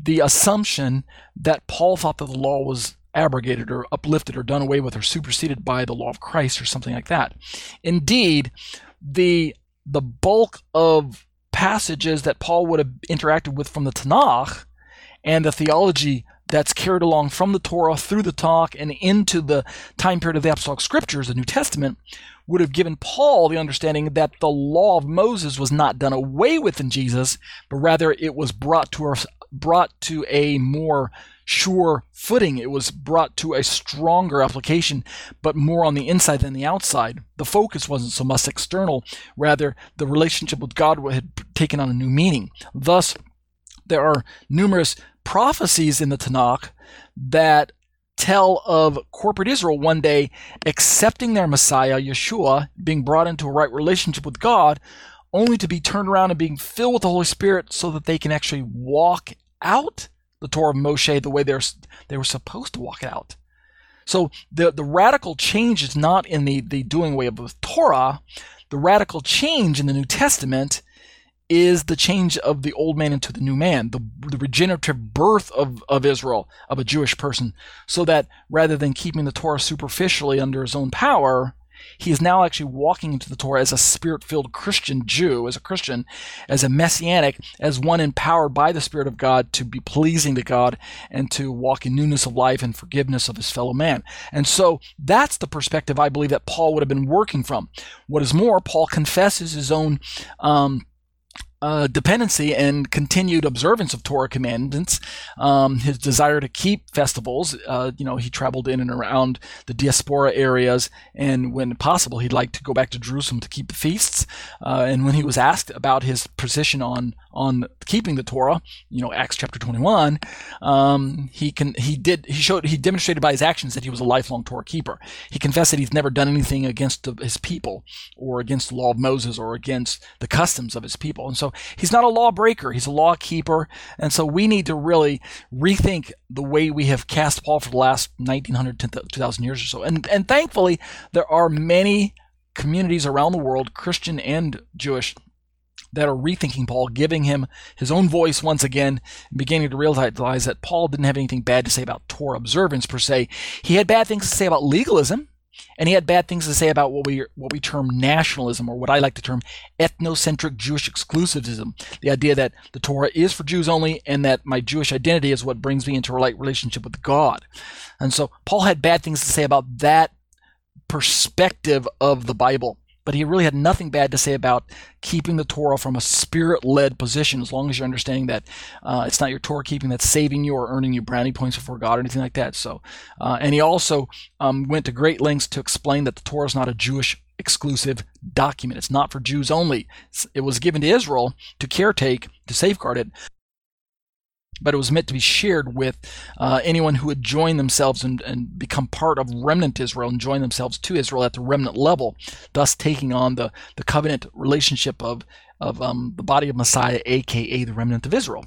S1: the assumption that Paul thought that the law was abrogated or uplifted or done away with or superseded by the law of Christ or something like that. Indeed, the the bulk of passages that Paul would have interacted with from the Tanakh and the theology that's carried along from the Torah through the Tanakh and into the time period of the Apostolic Scriptures, the New Testament, would have given Paul the understanding that the law of Moses was not done away with in Jesus, but rather it was brought to brought to a more sure footing. It was brought to a stronger application, but more on the inside than the outside. The focus wasn't so much external, rather, the relationship with God had taken on a new meaning. Thus, there are numerous prophecies in the Tanakh that tell of corporate Israel one day accepting their Messiah, Yeshua, being brought into a right relationship with God, only to be turned around and being filled with the Holy Spirit so that they can actually walk out the Torah of Moshe the way they're, they were supposed to walk it out. So the, the radical change is not in the, the doing away of the Torah. The radical change in the New Testament is the change of the old man into the new man, the, the regenerative birth of, of Israel, of a Jewish person, so that rather than keeping the Torah superficially under his own power, he is now actually walking into the Torah as a spirit filled Christian Jew, as a Christian, as a messianic, as one empowered by the Spirit of God to be pleasing to God and to walk in newness of life and forgiveness of his fellow man. And so that's the perspective I believe that Paul would have been working from. What is more, Paul confesses his own. Um, uh, dependency and continued observance of Torah commandments, um, his desire to keep festivals. Uh, you know, he traveled in and around the diaspora areas, and when possible, he'd like to go back to Jerusalem to keep the feasts. Uh, and when he was asked about his position on on keeping the Torah, you know, Acts chapter 21, um, he can he did he showed he demonstrated by his actions that he was a lifelong Torah keeper. He confessed that he's never done anything against his people or against the law of Moses or against the customs of his people, and so he's not a lawbreaker, he's a law keeper. And so we need to really rethink the way we have cast Paul for the last 1900 to 2000 years or so. And, and thankfully, there are many communities around the world, Christian and Jewish, that are rethinking Paul, giving him his own voice once again, and beginning to realize that Paul didn't have anything bad to say about Torah observance per se. He had bad things to say about legalism, and he had bad things to say about what we what we term nationalism, or what I like to term ethnocentric Jewish exclusivism. The idea that the Torah is for Jews only, and that my Jewish identity is what brings me into a right relationship with God. And so Paul had bad things to say about that perspective of the Bible but he really had nothing bad to say about keeping the Torah from a spirit led position, as long as you're understanding that uh, it's not your Torah keeping that's saving you or earning you brownie points before God or anything like that. So, uh, and he also um, went to great lengths to explain that the Torah is not a Jewish exclusive document. It's not for Jews only. It was given to Israel to caretake, to safeguard it, but it was meant to be shared with uh, anyone who would join themselves and, and, become part of remnant Israel and join themselves to Israel at the remnant level, thus taking on the, the covenant relationship of, of um, the body of Messiah, aka the remnant of Israel.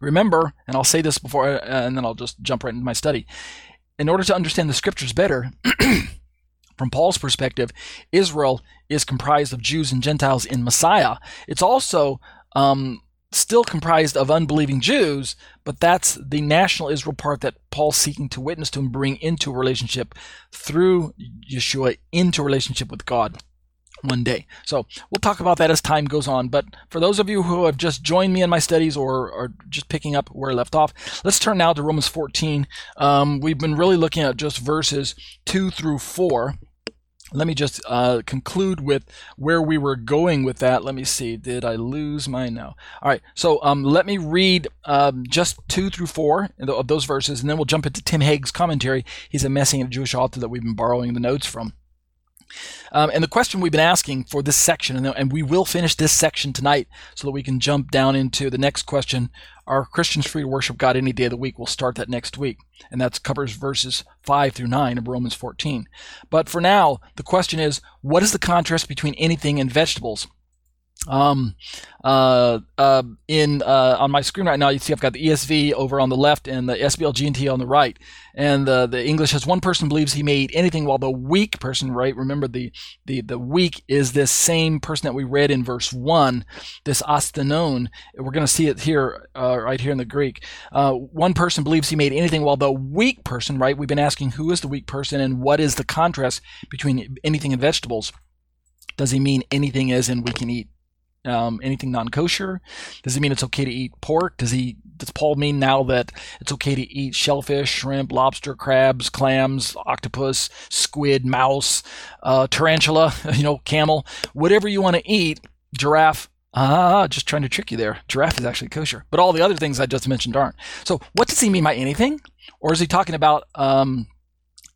S1: Remember, and I'll say this before, uh, and then I'll just jump right into my study. In order to understand the scriptures better, from Paul's perspective, Israel is comprised of Jews and Gentiles in Messiah. It's also um, still comprised of unbelieving Jews, but that's the national Israel part that Paul's seeking to witness to and bring into a relationship through Yeshua into relationship with God one day. So we'll talk about that as time goes on. But for those of you who have just joined me in my studies or are just picking up where I left off, let's turn now to Romans 14. Um, we've been really looking at just verses 2 through 4 let me just uh, conclude with where we were going with that. Let me see. Did I lose my no? All right. So um, let me read um, just two through four of those verses, and then we'll jump into Tim Hegg's commentary. He's a Messianic Jewish author that we've been borrowing the notes from. Um, and the question we've been asking for this section, and, and we will finish this section tonight so that we can jump down into the next question Are Christians free to worship God any day of the week? We'll start that next week. And that covers verses 5 through 9 of Romans 14. But for now, the question is what is the contrast between anything and vegetables? Um, uh, uh, in uh, on my screen right now, you see I've got the ESV over on the left and the SBLGNT on the right. And the the English has one person believes he may eat anything, while the weak person, right? Remember the the the weak is this same person that we read in verse one, this astenon. We're going to see it here, uh, right here in the Greek. Uh, one person believes he made anything, while the weak person, right? We've been asking who is the weak person and what is the contrast between anything and vegetables. Does he mean anything as in we can eat um, anything non-kosher? Does it mean it's okay to eat pork? Does he does Paul mean now that it's okay to eat shellfish, shrimp, lobster, crabs, clams, octopus, squid, mouse, uh, tarantula, you know, camel, whatever you want to eat? Giraffe. Ah, just trying to trick you there. Giraffe is actually kosher, but all the other things I just mentioned aren't. So, what does he mean by anything? Or is he talking about um,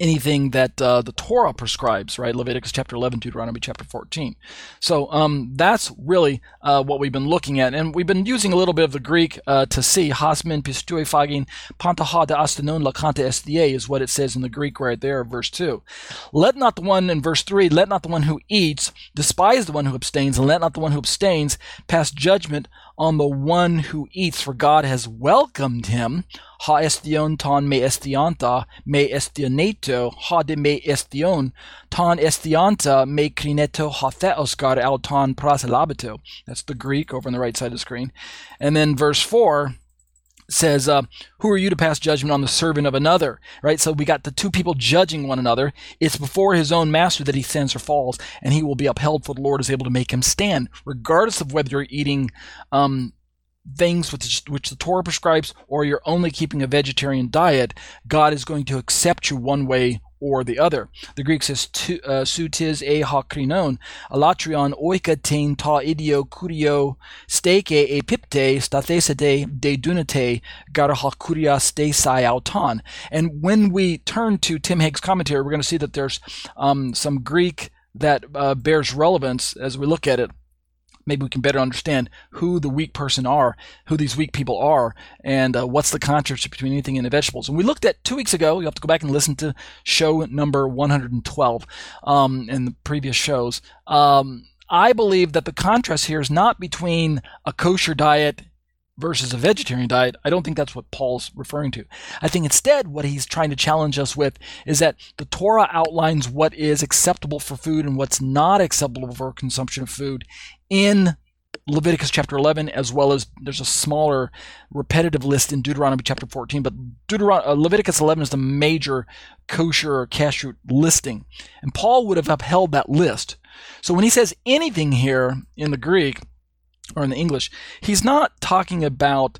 S1: anything that uh, the Torah prescribes, right? Leviticus chapter 11, Deuteronomy chapter 14. So um, that's really uh, what we've been looking at. And we've been using a little bit of the Greek uh, to see hasmin pistue fagin pantaha de astenon lakanta estie is what it says in the Greek right there, verse 2. Let not the one in verse 3, let not the one who eats despise the one who abstains, and let not the one who abstains pass judgment on the one who eats, for God has welcomed him. Ha estion ton me estianta, me estioneto, ha de me estion, ton estianta me crineto ha theoscar auton praselabito. That's the Greek over on the right side of the screen. And then verse 4 says, uh, Who are you to pass judgment on the servant of another? Right? So we got the two people judging one another. It's before his own master that he sins or falls, and he will be upheld, for the Lord is able to make him stand, regardless of whether you're eating um, things which, which the Torah prescribes or you're only keeping a vegetarian diet. God is going to accept you one way or the other. The Greek says uh, sutis e hakrinon, alatrion oikatein ta idio kurio steke e pipte stathesete de dunate garahakuria ste sai auton. And when we turn to Tim Hegg's commentary, we're going to see that there's um, some Greek that uh, bears relevance as we look at it maybe we can better understand who the weak person are, who these weak people are, and uh, what's the contrast between anything and the vegetables. And we looked at two weeks ago. You have to go back and listen to show number 112 um, in the previous shows. Um, I believe that the contrast here is not between a kosher diet versus a vegetarian diet, I don't think that's what Paul's referring to. I think instead what he's trying to challenge us with is that the Torah outlines what is acceptable for food and what's not acceptable for consumption of food in Leviticus chapter 11, as well as there's a smaller repetitive list in Deuteronomy chapter 14, but Deuteron- uh, Leviticus 11 is the major kosher or kashrut listing. And Paul would have upheld that list. So when he says anything here in the Greek or in the English, he's not talking about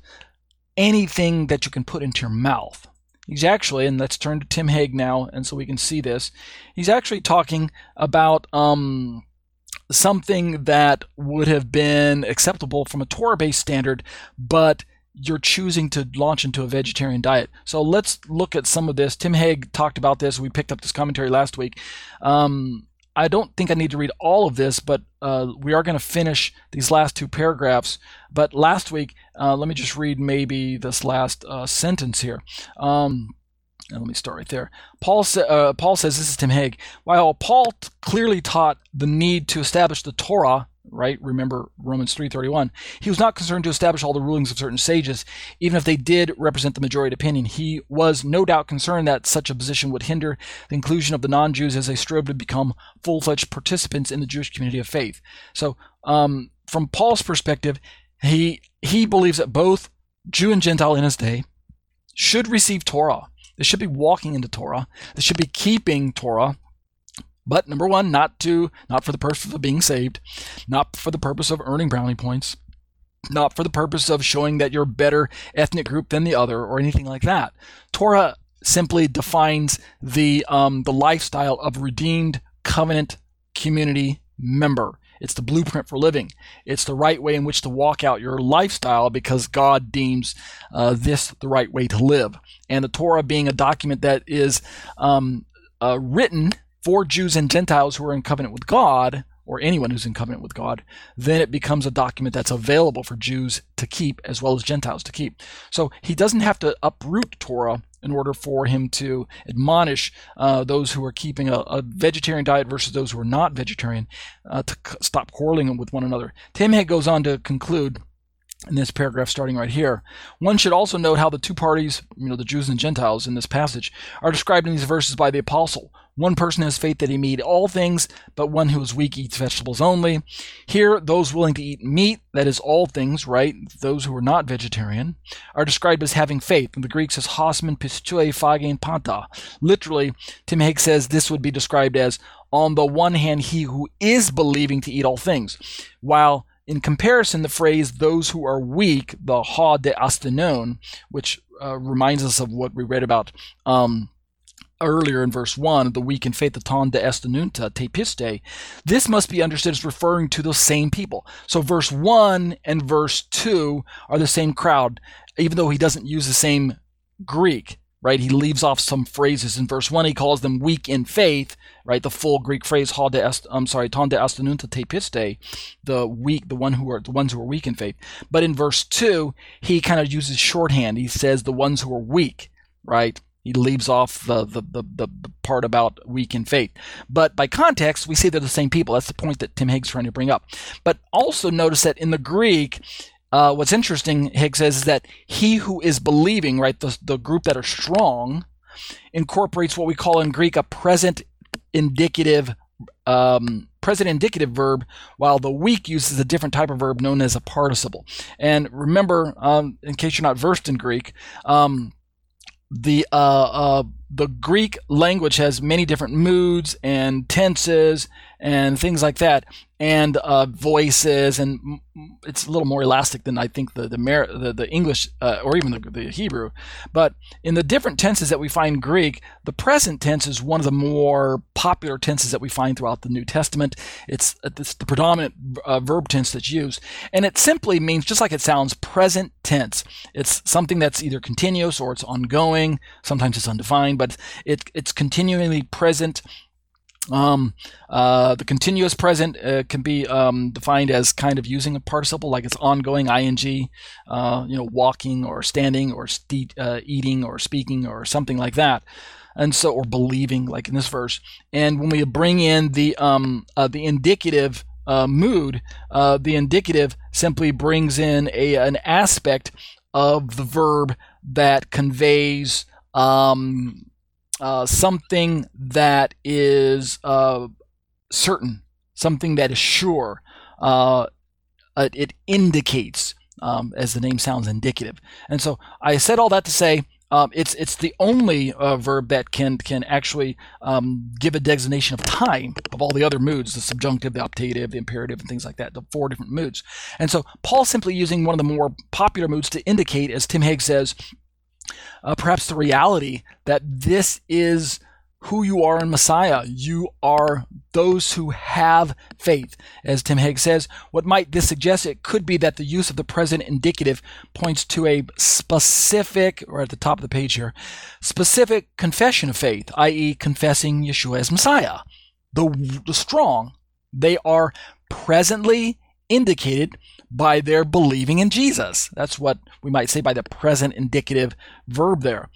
S1: anything that you can put into your mouth. He's actually, and let's turn to Tim Hegg now, and so we can see this. He's actually talking about um, something that would have been acceptable from a Torah based standard, but you're choosing to launch into a vegetarian diet. So let's look at some of this. Tim Hegg talked about this. We picked up this commentary last week. Um, I don't think I need to read all of this, but uh, we are going to finish these last two paragraphs. But last week, uh, let me just read maybe this last uh, sentence here. Um, let me start right there. Paul, sa- uh, Paul says, this is Tim Hegg. While Paul t- clearly taught the need to establish the Torah, right? Remember Romans 3.31. He was not concerned to establish all the rulings of certain sages, even if they did represent the majority opinion. He was no doubt concerned that such a position would hinder the inclusion of the non-Jews as they strove to become full-fledged participants in the Jewish community of faith. So um, from Paul's perspective, he, he believes that both Jew and Gentile in his day should receive Torah they should be walking into Torah. They should be keeping Torah. But number one, not to not for the purpose of being saved, not for the purpose of earning brownie points, not for the purpose of showing that you're a better ethnic group than the other or anything like that. Torah simply defines the um, the lifestyle of redeemed covenant community member. It's the blueprint for living. It's the right way in which to walk out your lifestyle because God deems uh, this the right way to live. And the Torah being a document that is um, uh, written for Jews and Gentiles who are in covenant with God, or anyone who's in covenant with God, then it becomes a document that's available for Jews to keep as well as Gentiles to keep. So he doesn't have to uproot Torah in order for him to admonish uh, those who are keeping a, a, vegetarian diet versus those who are not vegetarian uh, to c- stop quarreling with one another. Tim goes on to conclude in this paragraph starting right here. One should also note how the two parties, you know, the Jews and Gentiles in this passage, are described in these verses by the apostle. One person has faith that he may eat all things, but one who is weak eats vegetables only. Here, those willing to eat meat, that is all things, right? Those who are not vegetarian, are described as having faith. And the Greek says hosmen pistue phagein panta. Literally, Tim Hegg says this would be described as on the one hand, he who is believing to eat all things, while in comparison, the phrase "those who are weak," the "ha de astenon," which uh, reminds us of what we read about um, earlier in verse 1, the weak in faith, the ton de estenunta, te piste, this must be understood as referring to those same people. So verse 1 and verse 2 are the same crowd, even though he doesn't use the same Greek right? He leaves off some phrases. In verse 1, he calls them weak in faith, right? The full Greek phrase, ha de est, I'm sorry, ton de astenunta te piste, the weak, the one who are the ones who are weak in faith. But in verse 2, he kind of uses shorthand. He says the ones who are weak, right? He leaves off the, the, the, the, part about weak in faith. But by context, we see they're the same people. That's the point that Tim Hegg's trying to bring up. But also notice that in the Greek, uh, what's interesting, Higgs says, is that he who is believing, right, the, the group that are strong, incorporates what we call in Greek a present indicative um, present indicative verb, while the weak uses a different type of verb known as a participle. And remember, um, in case you're not versed in Greek, um, the uh, uh, the Greek language has many different moods and tenses and things like that and uh, voices, and it's a little more elastic than I think the the the, the English uh, or even the, the Hebrew. But in the different tenses that we find Greek, the present tense is one of the more popular tenses that we find throughout the New Testament. It's, it's the predominant uh, verb tense that's used, and it simply means just like it sounds, present tense. It's something that's either continuous or it's ongoing. Sometimes it's undefined, but it, it's continually present um, uh, the continuous present uh, can be um, defined as kind of using a participle, like it's ongoing ing, uh, you know, walking or standing or uh, eating or speaking or something like that, and so or believing, like in this verse. And when we bring in the um, uh, the indicative uh, mood, the indicative simply brings in a an aspect of the verb that conveys um, uh, something that is uh, certain, something that is sure. Uh, it indicates, um, as the name sounds, indicative. And so I said all that to say um, it's it's the only uh, verb that can can actually um, give a designation of time of all the other moods, the subjunctive, the optative, the imperative, and things like that, the four different moods. And so Paul's simply using one of the more popular moods to indicate, as Tim Hegg says, uh, perhaps the reality that this is who you are in Messiah. You are those who have faith. As Tim Hegg says, what might this suggest? It could be that the use of the present indicative points to a specific, or at the top of the page here, specific confession of faith, i.e., confessing Yeshua as Messiah. The, the strong, they are presently indicated by their believing in Jesus. That's what we might say by the present indicative verb there.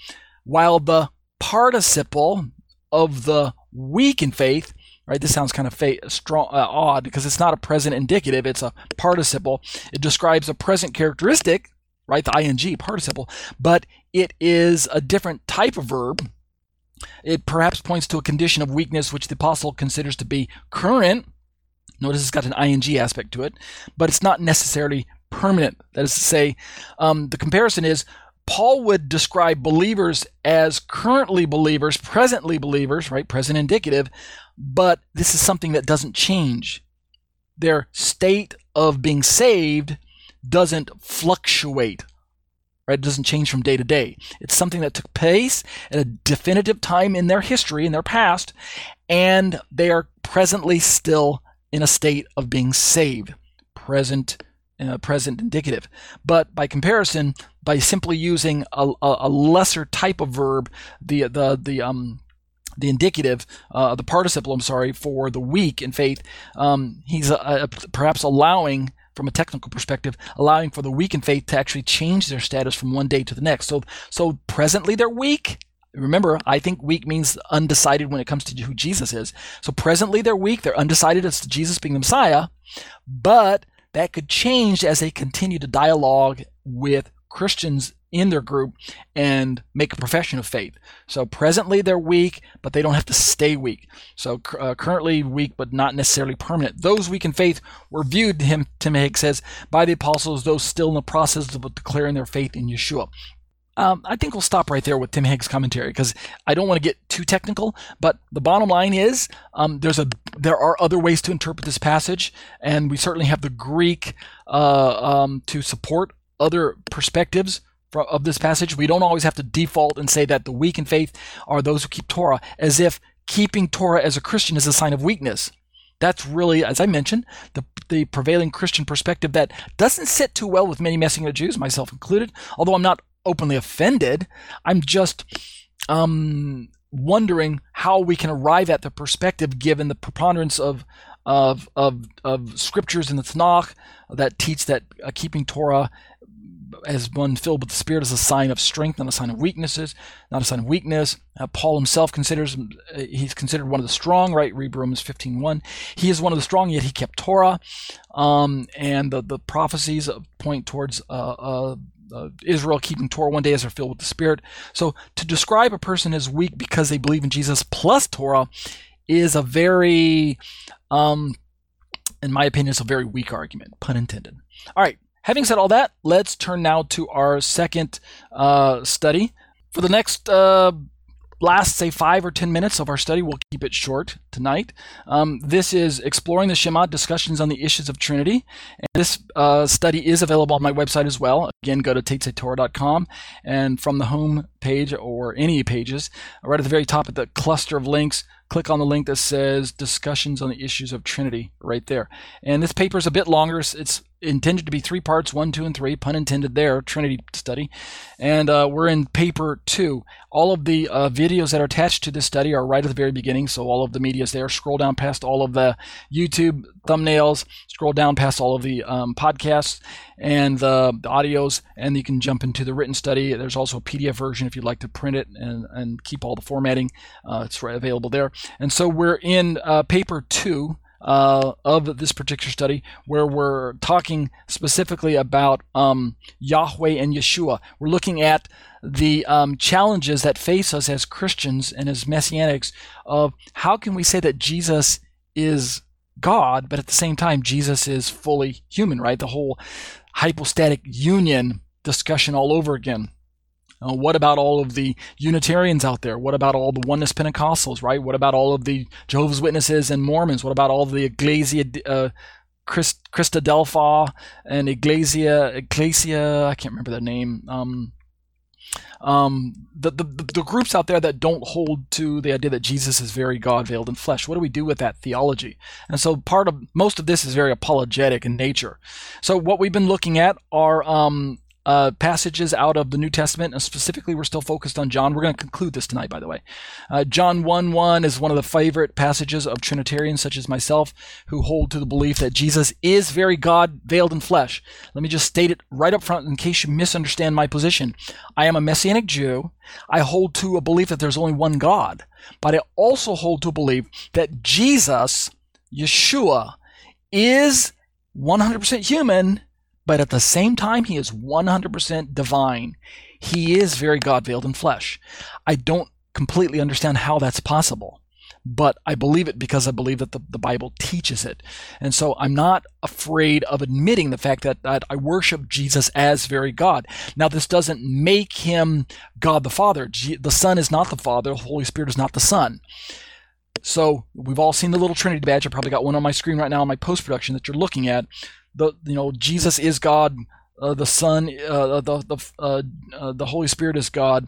S1: While the participle of the weak in faith, right? This sounds kind of fa- strong, uh, odd because it's not a present indicative; it's a participle. It describes a present characteristic, right? The ing participle, but it is a different type of verb. It perhaps points to a condition of weakness which the apostle considers to be current Notice it's got an ing aspect to it, but it's not necessarily permanent. That is to say, um, the comparison is Paul would describe believers as currently believers, presently believers, right? Present indicative, but this is something that doesn't change. Their state of being saved doesn't fluctuate, right? It doesn't change from day to day. It's something that took place at a definitive time in their history, in their past, and they are presently still in a state of being saved, present, uh, present indicative. But by comparison, by simply using a, a, lesser type of verb, the the the um the indicative, uh, the participle, I'm sorry, for the weak in faith, um, he's uh, uh, perhaps allowing, from a technical perspective, allowing for the weak in faith to actually change their status from one day to the next. So, so presently they're weak. Remember, I think weak means undecided when it comes to who Jesus is. So presently they're weak. They're undecided as to Jesus being the Messiah, but that could change as they continue to dialogue with Christians in their group and make a profession of faith. So presently they're weak, but they don't have to stay weak. So uh, currently weak, but not necessarily permanent. Those weak in faith were viewed, him Tim Hegg says, by the apostles, those still in the process of declaring their faith in Yeshua. Um, I think we'll stop right there with Tim Hegg's commentary because I don't want to get too technical. But the bottom line is um, there's a there are other ways to interpret this passage, and we certainly have the Greek uh, um, to support other perspectives of this passage. We don't always have to default and say that the weak in faith are those who keep Torah, as if keeping Torah as a Christian is a sign of weakness. That's really, as I mentioned, the, the prevailing Christian perspective that doesn't sit too well with many Messianic Jews, myself included. Although I'm not openly offended, I'm just um, wondering how we can arrive at the perspective given the preponderance of of of, of scriptures in the Tanakh that teach that uh, keeping Torah as one filled with the Spirit is a sign of strength, not a sign of weaknesses, not a sign of weakness. Uh, Paul himself considers uh, he's considered one of the strong, right? Read Romans 15:1. He is one of the strong, yet he kept Torah, um, and the the prophecies point towards uh, uh, Israel keeping Torah one day as they're filled with the Spirit. So to describe a person as weak because they believe in Jesus plus Torah is a very, um, in my opinion, it's a very weak argument, pun intended. All right, Having said all that, let's turn now to our second uh, study. For the next uh, last, say, five or ten minutes of our study, we'll keep it short tonight. Um, this is Exploring the Shema Discussions on the Issues of Trinity. And this uh, study is available on my website as well. Again, go to tetzetorah.com and from the home page or any pages, right at the very top of the cluster of links, click on the link that says Discussions on the Issues of Trinity right there. And this paper is a bit longer. It's intended to be three parts one, two, and three, pun intended there, Trinity study. And uh, we're in paper two. All of the uh, videos that are attached to this study are right at the very beginning, so all of the media is there. Scroll down past all of the YouTube thumbnails, scroll down past all of the um, podcasts and the, the, audios, and you can jump into the written study. There's also a PDF version if you'd like to print it and, and keep all the formatting. Uh, it's right available there. And so we're in uh, paper two uh, of this particular study, where we're talking specifically about um, Yahweh and Yeshua. We're looking at the um, challenges that face us as Christians and as Messianics of how can we say that Jesus is God, but at the same time, Jesus is fully human, right? The whole hypostatic union discussion all over again. Uh, what about all of the Unitarians out there? What about all the Oneness Pentecostals, right? What about all of the Jehovah's Witnesses and Mormons? What about all the Iglesia, uh, Christ, and Iglesia, Iglesia, I can't remember their name. Um, um, the, the, the groups out there that don't hold to the idea that Jesus is very God veiled in flesh. What do we do with that theology? And so part of most of this is very apologetic in nature. So what we've been looking at are um, uh, passages out of the New Testament, and specifically, we're still focused on John. We're going to conclude this tonight, by the way. Uh, John 1 1 is one of the favorite passages of Trinitarians such as myself who hold to the belief that Jesus is very God veiled in flesh. Let me just state it right up front in case you misunderstand my position. I am a Messianic Jew. I hold to a belief that there's only one God, but I also hold to a belief that Jesus, Yeshua, is 100% human but at the same time, he is 100% divine. He is very God veiled in flesh. I don't completely understand how that's possible, but I believe it because I believe that the, the Bible teaches it. And so I'm not afraid of admitting the fact that, that I worship Jesus as very God. Now, this doesn't make him God the Father. the Son is not the Father, the Holy Spirit is not the Son. So we've all seen the little Trinity badge. I probably got one on my screen right now in my post production that you're looking at the you know Jesus is God, uh, the Son, uh, the the uh, uh, the Holy Spirit is God,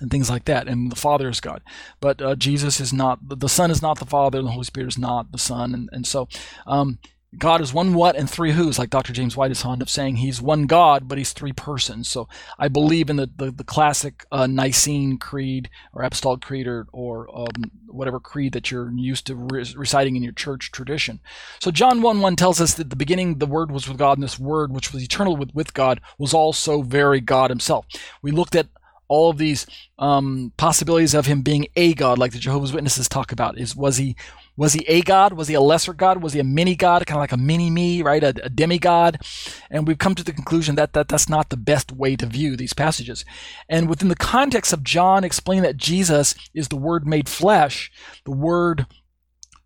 S1: and things like that, and the Father is God. But uh, Jesus is not the Son is not the Father, and the Holy Spirit is not the Son, and and so. Um, God is one what and three who's, like Dr. James White is fond of saying. He's one God, but he's three persons. So I believe in the, the, the classic uh, Nicene Creed or Apostolic Creed or, or um, whatever creed that you're used to re- reciting in your church tradition. So John 1 1 tells us that the beginning the Word was with God, and this Word, which was eternal with, with God, was also very God Himself. We looked at all of these um, possibilities of him being a god, like the Jehovah's Witnesses talk about. Is was he was he a god? Was he a lesser god? Was he a mini god, kind of like a mini me, right? A, a demigod? And we've come to the conclusion that, that that's not the best way to view these passages. And within the context of John explaining that Jesus is the Word made flesh, the Word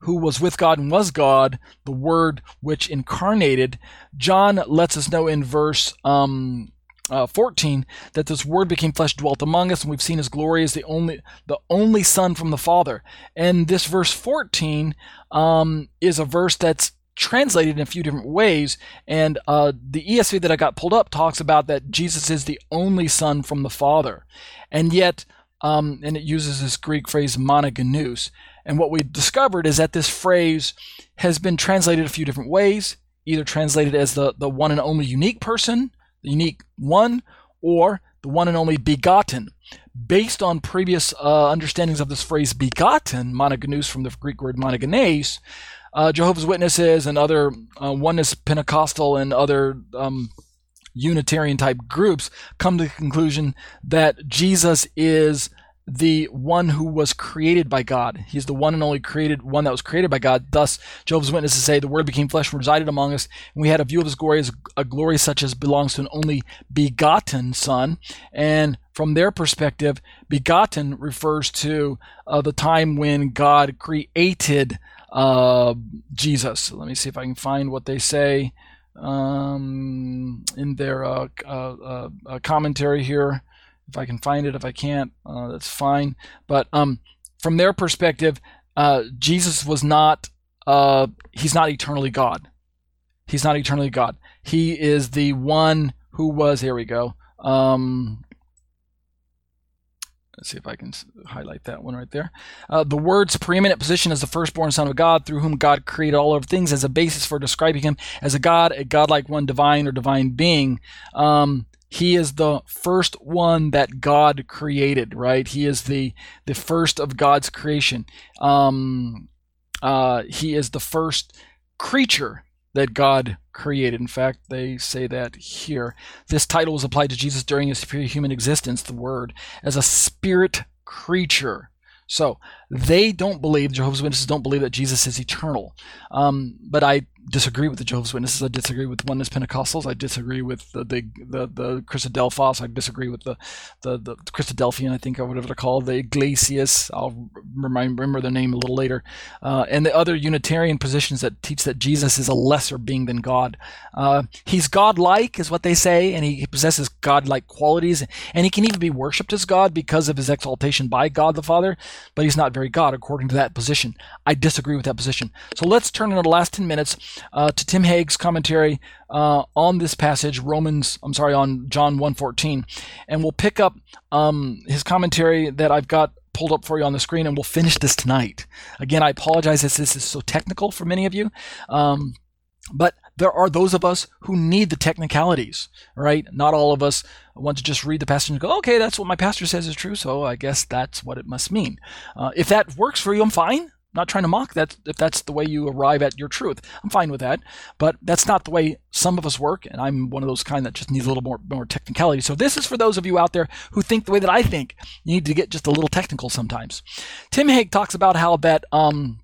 S1: who was with God and was God, the Word which incarnated, John lets us know in verse um, uh, 14 that this word became flesh dwelt among us and we've seen his glory as the only the only son from the father. And this verse 14 um, is a verse that's translated in a few different ways and uh, the esv that i got pulled up talks about that jesus is the only son from the father. And yet um, and it uses this greek phrase monogenes and what we discovered is that this phrase has been translated a few different ways either translated as the, the one and only unique person the unique one, or the one and only begotten. Based on previous uh, understandings of this phrase begotten, monogenes from the Greek word monogenes, uh, Jehovah's Witnesses and other uh, oneness Pentecostal and other um, Unitarian type groups come to the conclusion that Jesus is the one who was created by God. He's the one and only created one that was created by God. Thus, Jehovah's Witnesses say the Word became flesh and resided among us, and we had a view of His glory as a glory such as belongs to an only begotten Son. And from their perspective, begotten refers to uh, the time when God created uh, Jesus. Let me see if I can find what they say um, in their uh, uh, uh commentary here if I can find it. If I can't, uh, that's fine. But um, from their perspective, uh, Jesus was not. Uh, he's not eternally God. He's not eternally God. He is the one who was. Here we go. Um, Let's see if I can highlight that one right there. Uh, the word's preeminent position as the firstborn Son of God, through whom God created all of things, as a basis for describing him as a God, a godlike one, divine or divine being. Um, he is the first one that God created, right? He is the the first of God's creation. Um, uh, he is the first creature that God created. In fact, they say that here. This title was applied to Jesus during his human existence, the Word, as a spirit creature. So they don't believe, Jehovah's Witnesses don't believe that Jesus is eternal. Um, but I disagree with the Jehovah's Witnesses. I disagree with oneness Pentecostals. I disagree with the the the, the Christadelphos. I disagree with the the, the Christadelphian, I think, or whatever they're called, the Iglesias. I'll remind, remember their name a little later. Uh, and the other Unitarian positions that teach that Jesus is a lesser being than God. Uh, he's God-like, is what they say, and he possesses God-like qualities, and he can even be worshipped as God because of his exaltation by God the Father. But he's not very God according to that position. I disagree with that position. So let's turn in the last ten minutes uh, to Tim Hegg's commentary uh, on this passage, Romans, I'm sorry, on John 1.14. And we'll pick up um, his commentary that I've got pulled up for you on the screen, and we'll finish this tonight. Again, I apologize that this is so technical for many of you. Um, but there are those of us who need the technicalities, right? Not all of us want to just read the passage and go, okay, that's what my pastor says is true, so I guess that's what it must mean. Uh, if that works for you, I'm fine not trying to mock that if that's the way you arrive at your truth. I'm fine with that. But that's not the way some of us work, and I'm one of those kind that just needs a little more, more technicality. So this is for those of you out there who think the way that I think. You need to get just a little technical sometimes. Tim Hegg talks about how that um,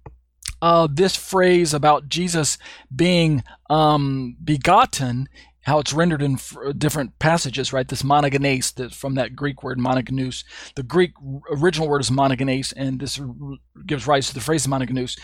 S1: uh, this phrase about Jesus being um, begotten how it's rendered in uh, different passages, right? This monogenes, from that Greek word monogenes. The Greek original word is monogenes, and this gives rise to the phrase monogenes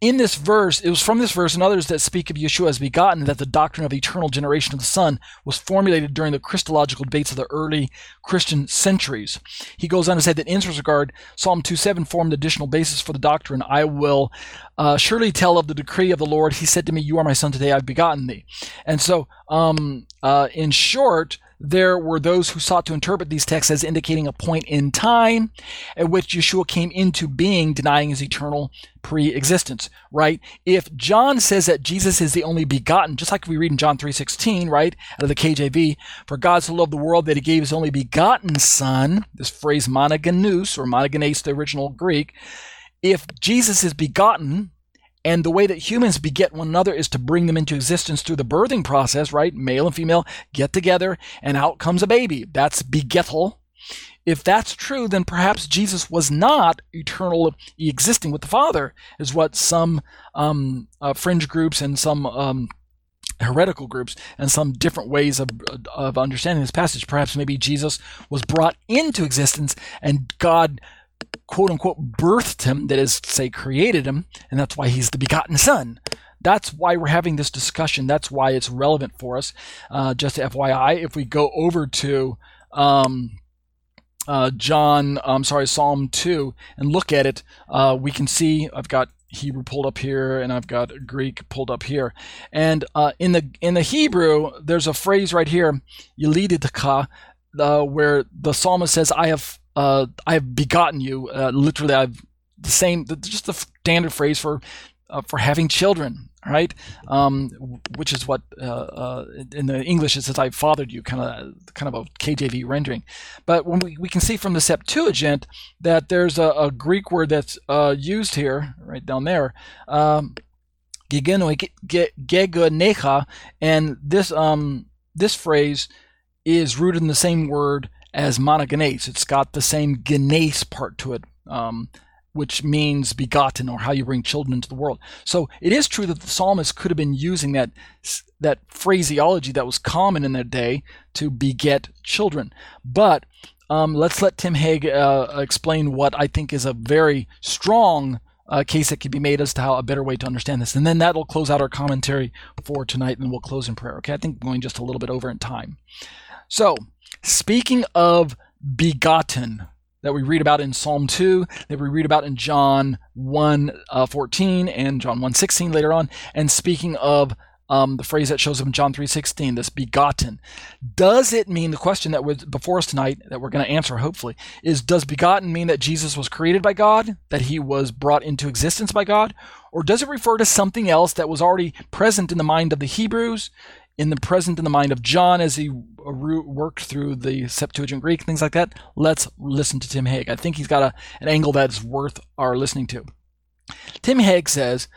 S1: in this verse, it was from this verse and others that speak of Yeshua as begotten that the doctrine of eternal generation of the Son was formulated during the Christological debates of the early Christian centuries. He goes on to say that in this regard, Psalm 2.7 formed additional basis for the doctrine. I will uh, surely tell of the decree of the Lord. He said to me, You are my son, today I've begotten thee. And so, um, uh, in short, there were those who sought to interpret these texts as indicating a point in time at which Yeshua came into being, denying his eternal pre-existence, right? If John says that Jesus is the only begotten, just like we read in John 3.16, right, out of the KJV, for God so loved the world that he gave his only begotten son, this phrase monogenes, or monogenes, the original Greek, if Jesus is begotten, and the way that humans beget one another is to bring them into existence through the birthing process, right? Male and female get together and out comes a baby. That's begettal. If that's true, then perhaps Jesus was not eternally existing with the Father, is what some um, uh, fringe groups and some um, heretical groups and some different ways of, of understanding this passage. Perhaps maybe Jesus was brought into existence and God quote unquote birthed him, that is, say, created him, and that's why he's the begotten son. That's why we're having this discussion. That's why it's relevant for us. Uh, just FYI, if we go over to um, uh, John, I'm sorry, Psalm 2, and look at it, uh, we can see I've got Hebrew pulled up here, and I've got Greek pulled up here. And uh, in the in the Hebrew, there's a phrase right here, Yelididka, uh, where the psalmist says, "I have uh, I have begotten you. Uh, literally, I've the same, just the standard phrase for uh, for having children, right? Um, which is what uh, uh, in the English it says I fathered you, kind of kind of a KJV rendering. But when we, we can see from the Septuagint that there's a, a Greek word that's uh, used here, right down there. Um, and this um, this phrase is rooted in the same word as monogenes. It's got the same genes part to it, um, which means begotten or how you bring children into the world. So it is true that the psalmist could have been using that that phraseology that was common in their day to beget children. But um, let's let Tim Hegg uh, explain what I think is a very strong uh, case that can be made as to how a better way to understand this. And then that'll close out our commentary for tonight, and we'll close in prayer. Okay, I think we're going just a little bit over in time. So, Speaking of begotten, that we read about in Psalm 2, that we read about in John 1 uh, 14 and John 1 16 later on, and speaking of um, the phrase that shows up in John 3:16, this begotten. Does it mean the question that was before us tonight that we're going to answer hopefully is does begotten mean that Jesus was created by God, that he was brought into existence by God, or does it refer to something else that was already present in the mind of the Hebrews in the present in the mind of John as he worked through the Septuagint Greek, things like that. Let's listen to Tim Hegg. I think he's got a, an angle that's worth our listening to. Tim Hegg says,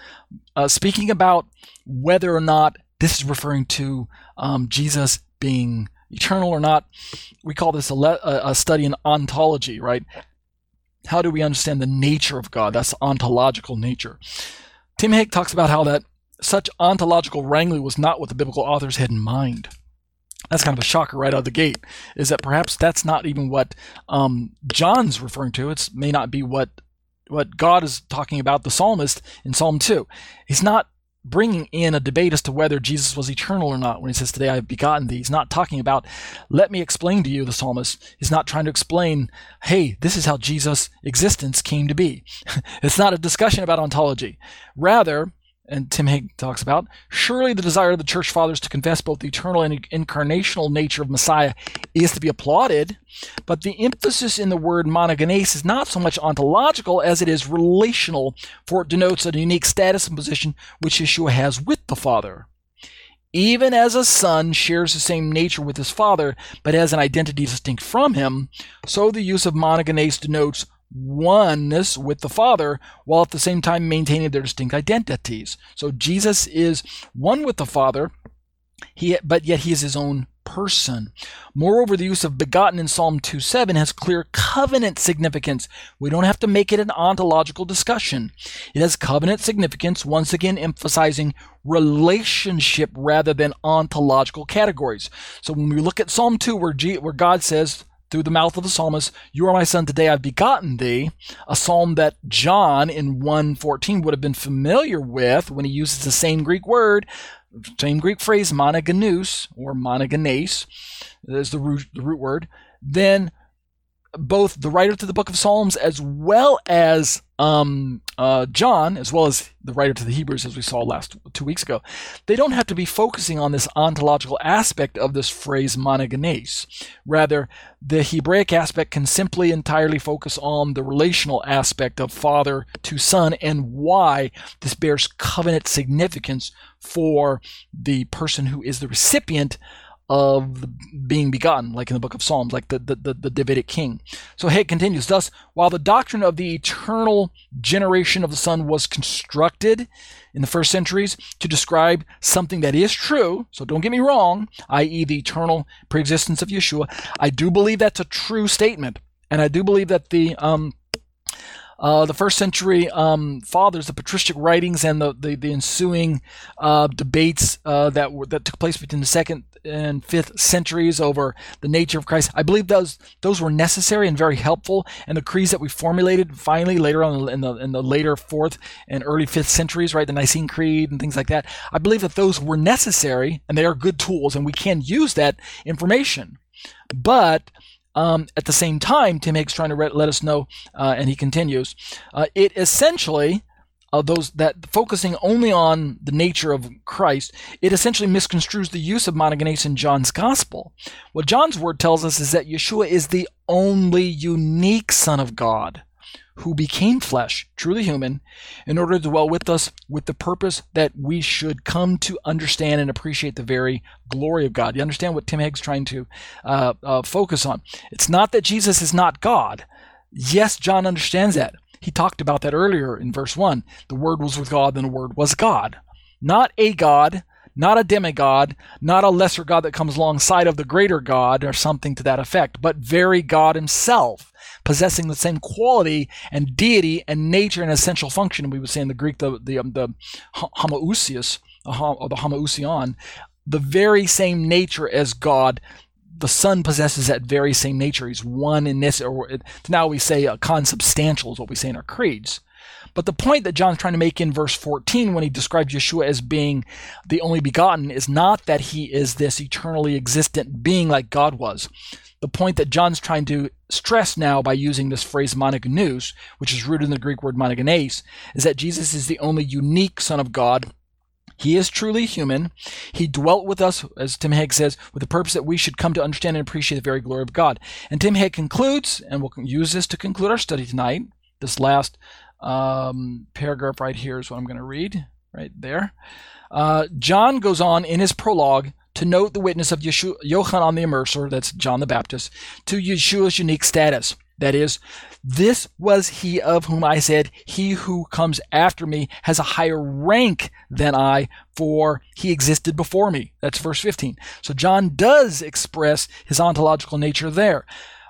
S1: uh, speaking about whether or not this is referring to um, Jesus being eternal or not, we call this a, le- a study in ontology, right? How do we understand the nature of God? That's ontological nature. Tim Hegg talks about how that such ontological wrangling was not what the biblical authors had in mind. That's kind of a shocker right out of the gate, is that perhaps that's not even what um, John's referring to. It may not be what what God is talking about the psalmist in Psalm 2. He's not bringing in a debate as to whether Jesus was eternal or not when he says, Today I have begotten thee. He's not talking about, let me explain to you, the psalmist. He's not trying to explain, hey, this is how Jesus' existence came to be. it's not a discussion about ontology. Rather, and Tim Hegg talks about, surely the desire of the church fathers to confess both the eternal and incarnational nature of Messiah is to be applauded, but the emphasis in the word monogenes is not so much ontological as it is relational, for it denotes a unique status and position which Yeshua has with the Father. Even as a son shares the same nature with his father, but has an identity distinct from him, so the use of monogenes denotes oneness with the Father while at the same time maintaining their distinct identities. So Jesus is one with the Father, he, but yet he is his own person. Moreover, the use of begotten in Psalm 2:7 has clear covenant significance. We don't have to make it an ontological discussion. It has covenant significance, once again emphasizing relationship rather than ontological categories. So when we look at Psalm 2 where, G, where God says, through the mouth of the psalmist, You are my son, today I've begotten thee, a psalm that John in 114 would have been familiar with when he uses the same Greek word, same Greek phrase, monogenous or monogenes, is the root, the root word, then both the writer to the book of Psalms as well as um, uh, John, as well as the writer to the Hebrews, as we saw last two weeks ago, they don't have to be focusing on this ontological aspect of this phrase monogenes. Rather, the Hebraic aspect can simply entirely focus on the relational aspect of father to son and why this bears covenant significance for the person who is the recipient of being begotten, like in the book of Psalms, like the, the, the, Davidic king. So it continues. Thus, while the doctrine of the eternal generation of the Son was constructed in the first centuries to describe something that is true, so don't get me wrong, i.e., the eternal preexistence of Yeshua, I do believe that's a true statement. And I do believe that the um, uh, the first century um, fathers, the patristic writings, and the the, the ensuing uh, debates uh, that were that took place between the second and fifth centuries over the nature of Christ. I believe those those were necessary and very helpful. And the creeds that we formulated finally later on in the in the later fourth and early fifth centuries, right, the Nicene Creed and things like that. I believe that those were necessary and they are good tools, and we can use that information. But um, at the same time, Tim Hegg's trying to re- let us know, uh, and he continues, uh, it essentially uh, those that focusing only on the nature of Christ, it essentially misconstrues the use of monogenes in John's gospel. What John's word tells us is that Yeshua is the only unique Son of God who became flesh, truly human, in order to dwell with us with the purpose that we should come to understand and appreciate the very glory of God. You understand what Tim Hegg's trying to uh, uh, focus on? It's not that Jesus is not God. Yes, John understands that. He talked about that earlier in verse 1. The Word was with God, and the Word was God. Not a God, not a demigod, not a lesser God that comes alongside of the greater God or something to that effect, but very God Himself, possessing the same quality and deity and nature and essential function. We would say in the Greek, the, the, um, the homoousios, or the homoousion, the very same nature as God the Son possesses that very same nature. He's one in this, or now we say a consubstantial is what we say in our creeds. But the point that John's trying to make in verse 14 when he describes Yeshua as being the only begotten is not that he is this eternally existent being like God was. The point that John's trying to stress now by using this phrase monogenes, which is rooted in the Greek word monogenes, is that Jesus is the only unique Son of God he is truly human. He dwelt with us, as Tim Hegg says, with the purpose that we should come to understand and appreciate the very glory of God. And Tim Hegg concludes, and we'll use this to conclude our study tonight. This last um, paragraph right here is what I'm going to read, right there. Uh, John goes on in his prologue to note the witness of Yeshua, Yochanan the Immerser, that's John the Baptist, to Yeshua's unique status. That is, this was he of whom I said, He who comes after me has a higher rank than I, for he existed before me. That's verse 15. So John does express his ontological nature there.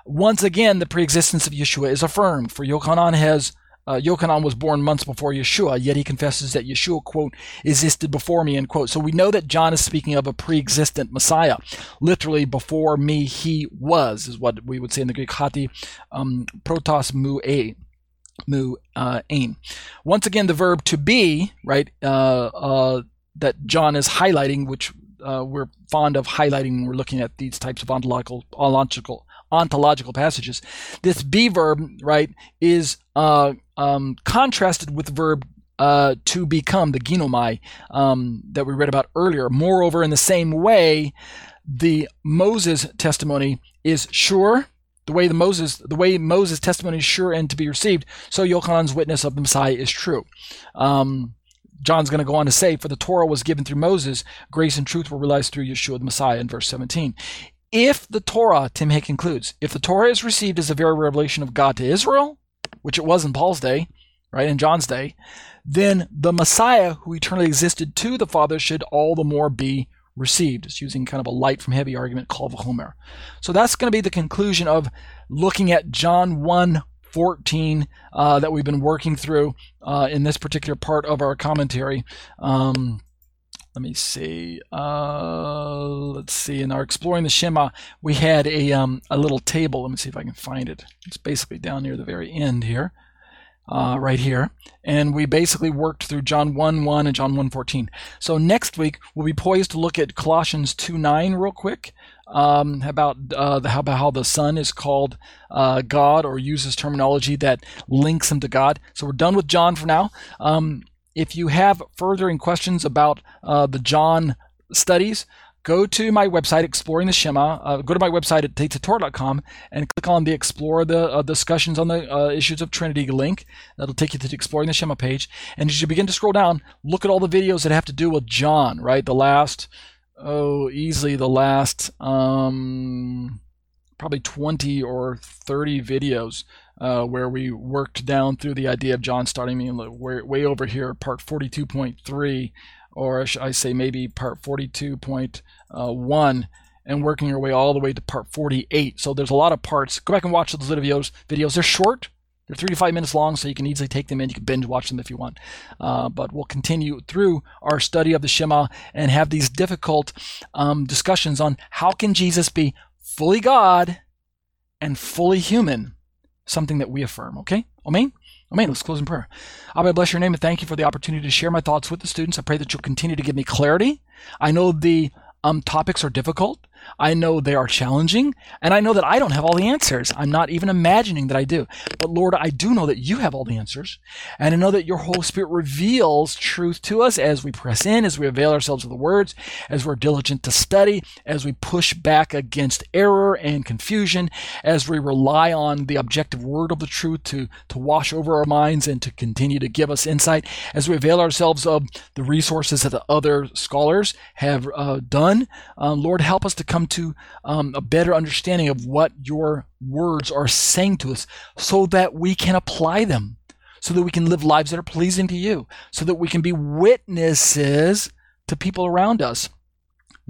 S1: Once again, the preexistence of Yeshua is affirmed, for Yochanan has uh, Yochanan was born months before Yeshua, yet he confesses that Yeshua, quote, existed before me, end quote. So we know that John is speaking of a pre-existent Messiah. Literally, before me, he was, is what we would say in the Greek, hati um, protos mu a. Mu uh, ain. Once again, the verb to be, right, uh, uh, that John is highlighting, which uh, we're fond of highlighting when we're looking at these types of ontological, ontological ontological passages. This be verb, right, is uh, um, contrasted with the verb uh, to become, the ginomai, um, that we read about earlier. Moreover, in the same way, the Moses testimony is sure. The way the Moses, the way Moses' testimony is sure and to be received, so Yochanan's witness of the Messiah is true. Um, John's going to go on to say, For the Torah was given through Moses, grace and truth were realized through Yeshua the Messiah in verse 17 if the Torah, Tim Hegg concludes, if the Torah is received as a very revelation of God to Israel, which it was in Paul's day, right, in John's day, then the Messiah who eternally existed to the Father should all the more be received. It's using kind of a light from heavy argument called Homer. So that's going to be the conclusion of looking at John 1 14 uh, that we've been working through uh, in this particular part of our commentary. Um, let me see. Uh, let's see. In our exploring the Shema, we had a um, a little table. Let me see if I can find it. It's basically down near the very end here, uh, right here, and we basically worked through John 1 1 and John 1 14. So next week we'll be poised to look at Colossians 2 9 real quick. um, about uh, how, about how the Son is called uh, God or uses terminology that links him to God. So we're done with John for now. Um, if you have furthering questions about uh, the John studies, go to my website, Exploring the Shema. Uh, go to my website at tatetorah.com and click on the Explore the uh, discussions on the uh, issues of Trinity link. That'll take you to the Exploring the Shema page. And as you begin to scroll down, look at all the videos that have to do with John, right? The last, oh, easily the last, um, probably 20 or 30 videos. Uh, where we worked down through the idea of John starting me way, way over here, part 42.3, or I say maybe part 42.1 uh, and working our way all the way to part 48. So there's a lot of parts. Go back and watch those videos. Videos they're short. They're three to five minutes long, so you can easily take them in. You can binge watch them if you want. Uh, but we'll continue through our study of the Shema and have these difficult um, discussions on how can Jesus be fully God and fully human, something that we affirm. Okay, Amen. Amen. Let's close in prayer. Abba, bless your name and thank you for the opportunity to share my thoughts with the students. I pray that you'll continue to give me clarity. I know the um, topics are difficult. I know they are challenging, and I know that I don't have all the answers. I'm not even imagining that I do. But Lord, I do know that you have all the answers, and I know that your Holy Spirit reveals truth to us as we press in, as we avail ourselves of the words, as we're diligent to study, as we push back against error and confusion, as we rely on the objective word of the truth to, to wash over our minds and to continue to give us insight, as we avail ourselves of the resources that the other scholars have uh, done. Uh, Lord, help us to come to um, a better understanding of what your words are saying to us so that we can apply them, so that we can live lives that are pleasing to you, so that we can be witnesses to people around us.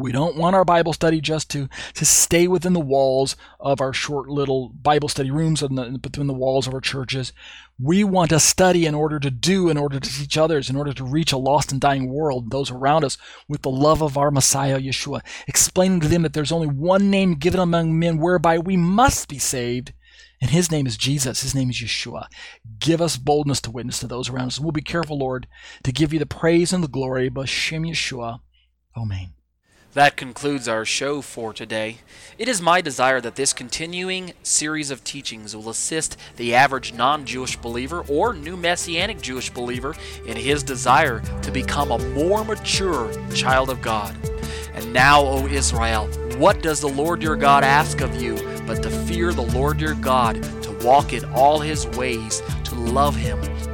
S1: We don't want our Bible study just to, to stay within the walls of our short little Bible study rooms and between the walls of our churches. We want to study in order to do, in order to teach others, in order to reach a lost and dying world, those around us, with the love of our Messiah, Yeshua, explaining to them that there's only one name given among men whereby we must be saved, and his name is Jesus. His name is Yeshua. Give us boldness to witness to those around us. We'll be careful, Lord, to give you the praise and the glory. B'Shem Yeshua. Amen.
S2: That concludes our show for today. It is my desire that this continuing series of teachings will assist the average non Jewish believer or new Messianic Jewish believer in his desire to become a more mature child of God. And now, O Israel, what does the Lord your God ask of you but to fear the Lord your God, to walk in all his ways, to love him,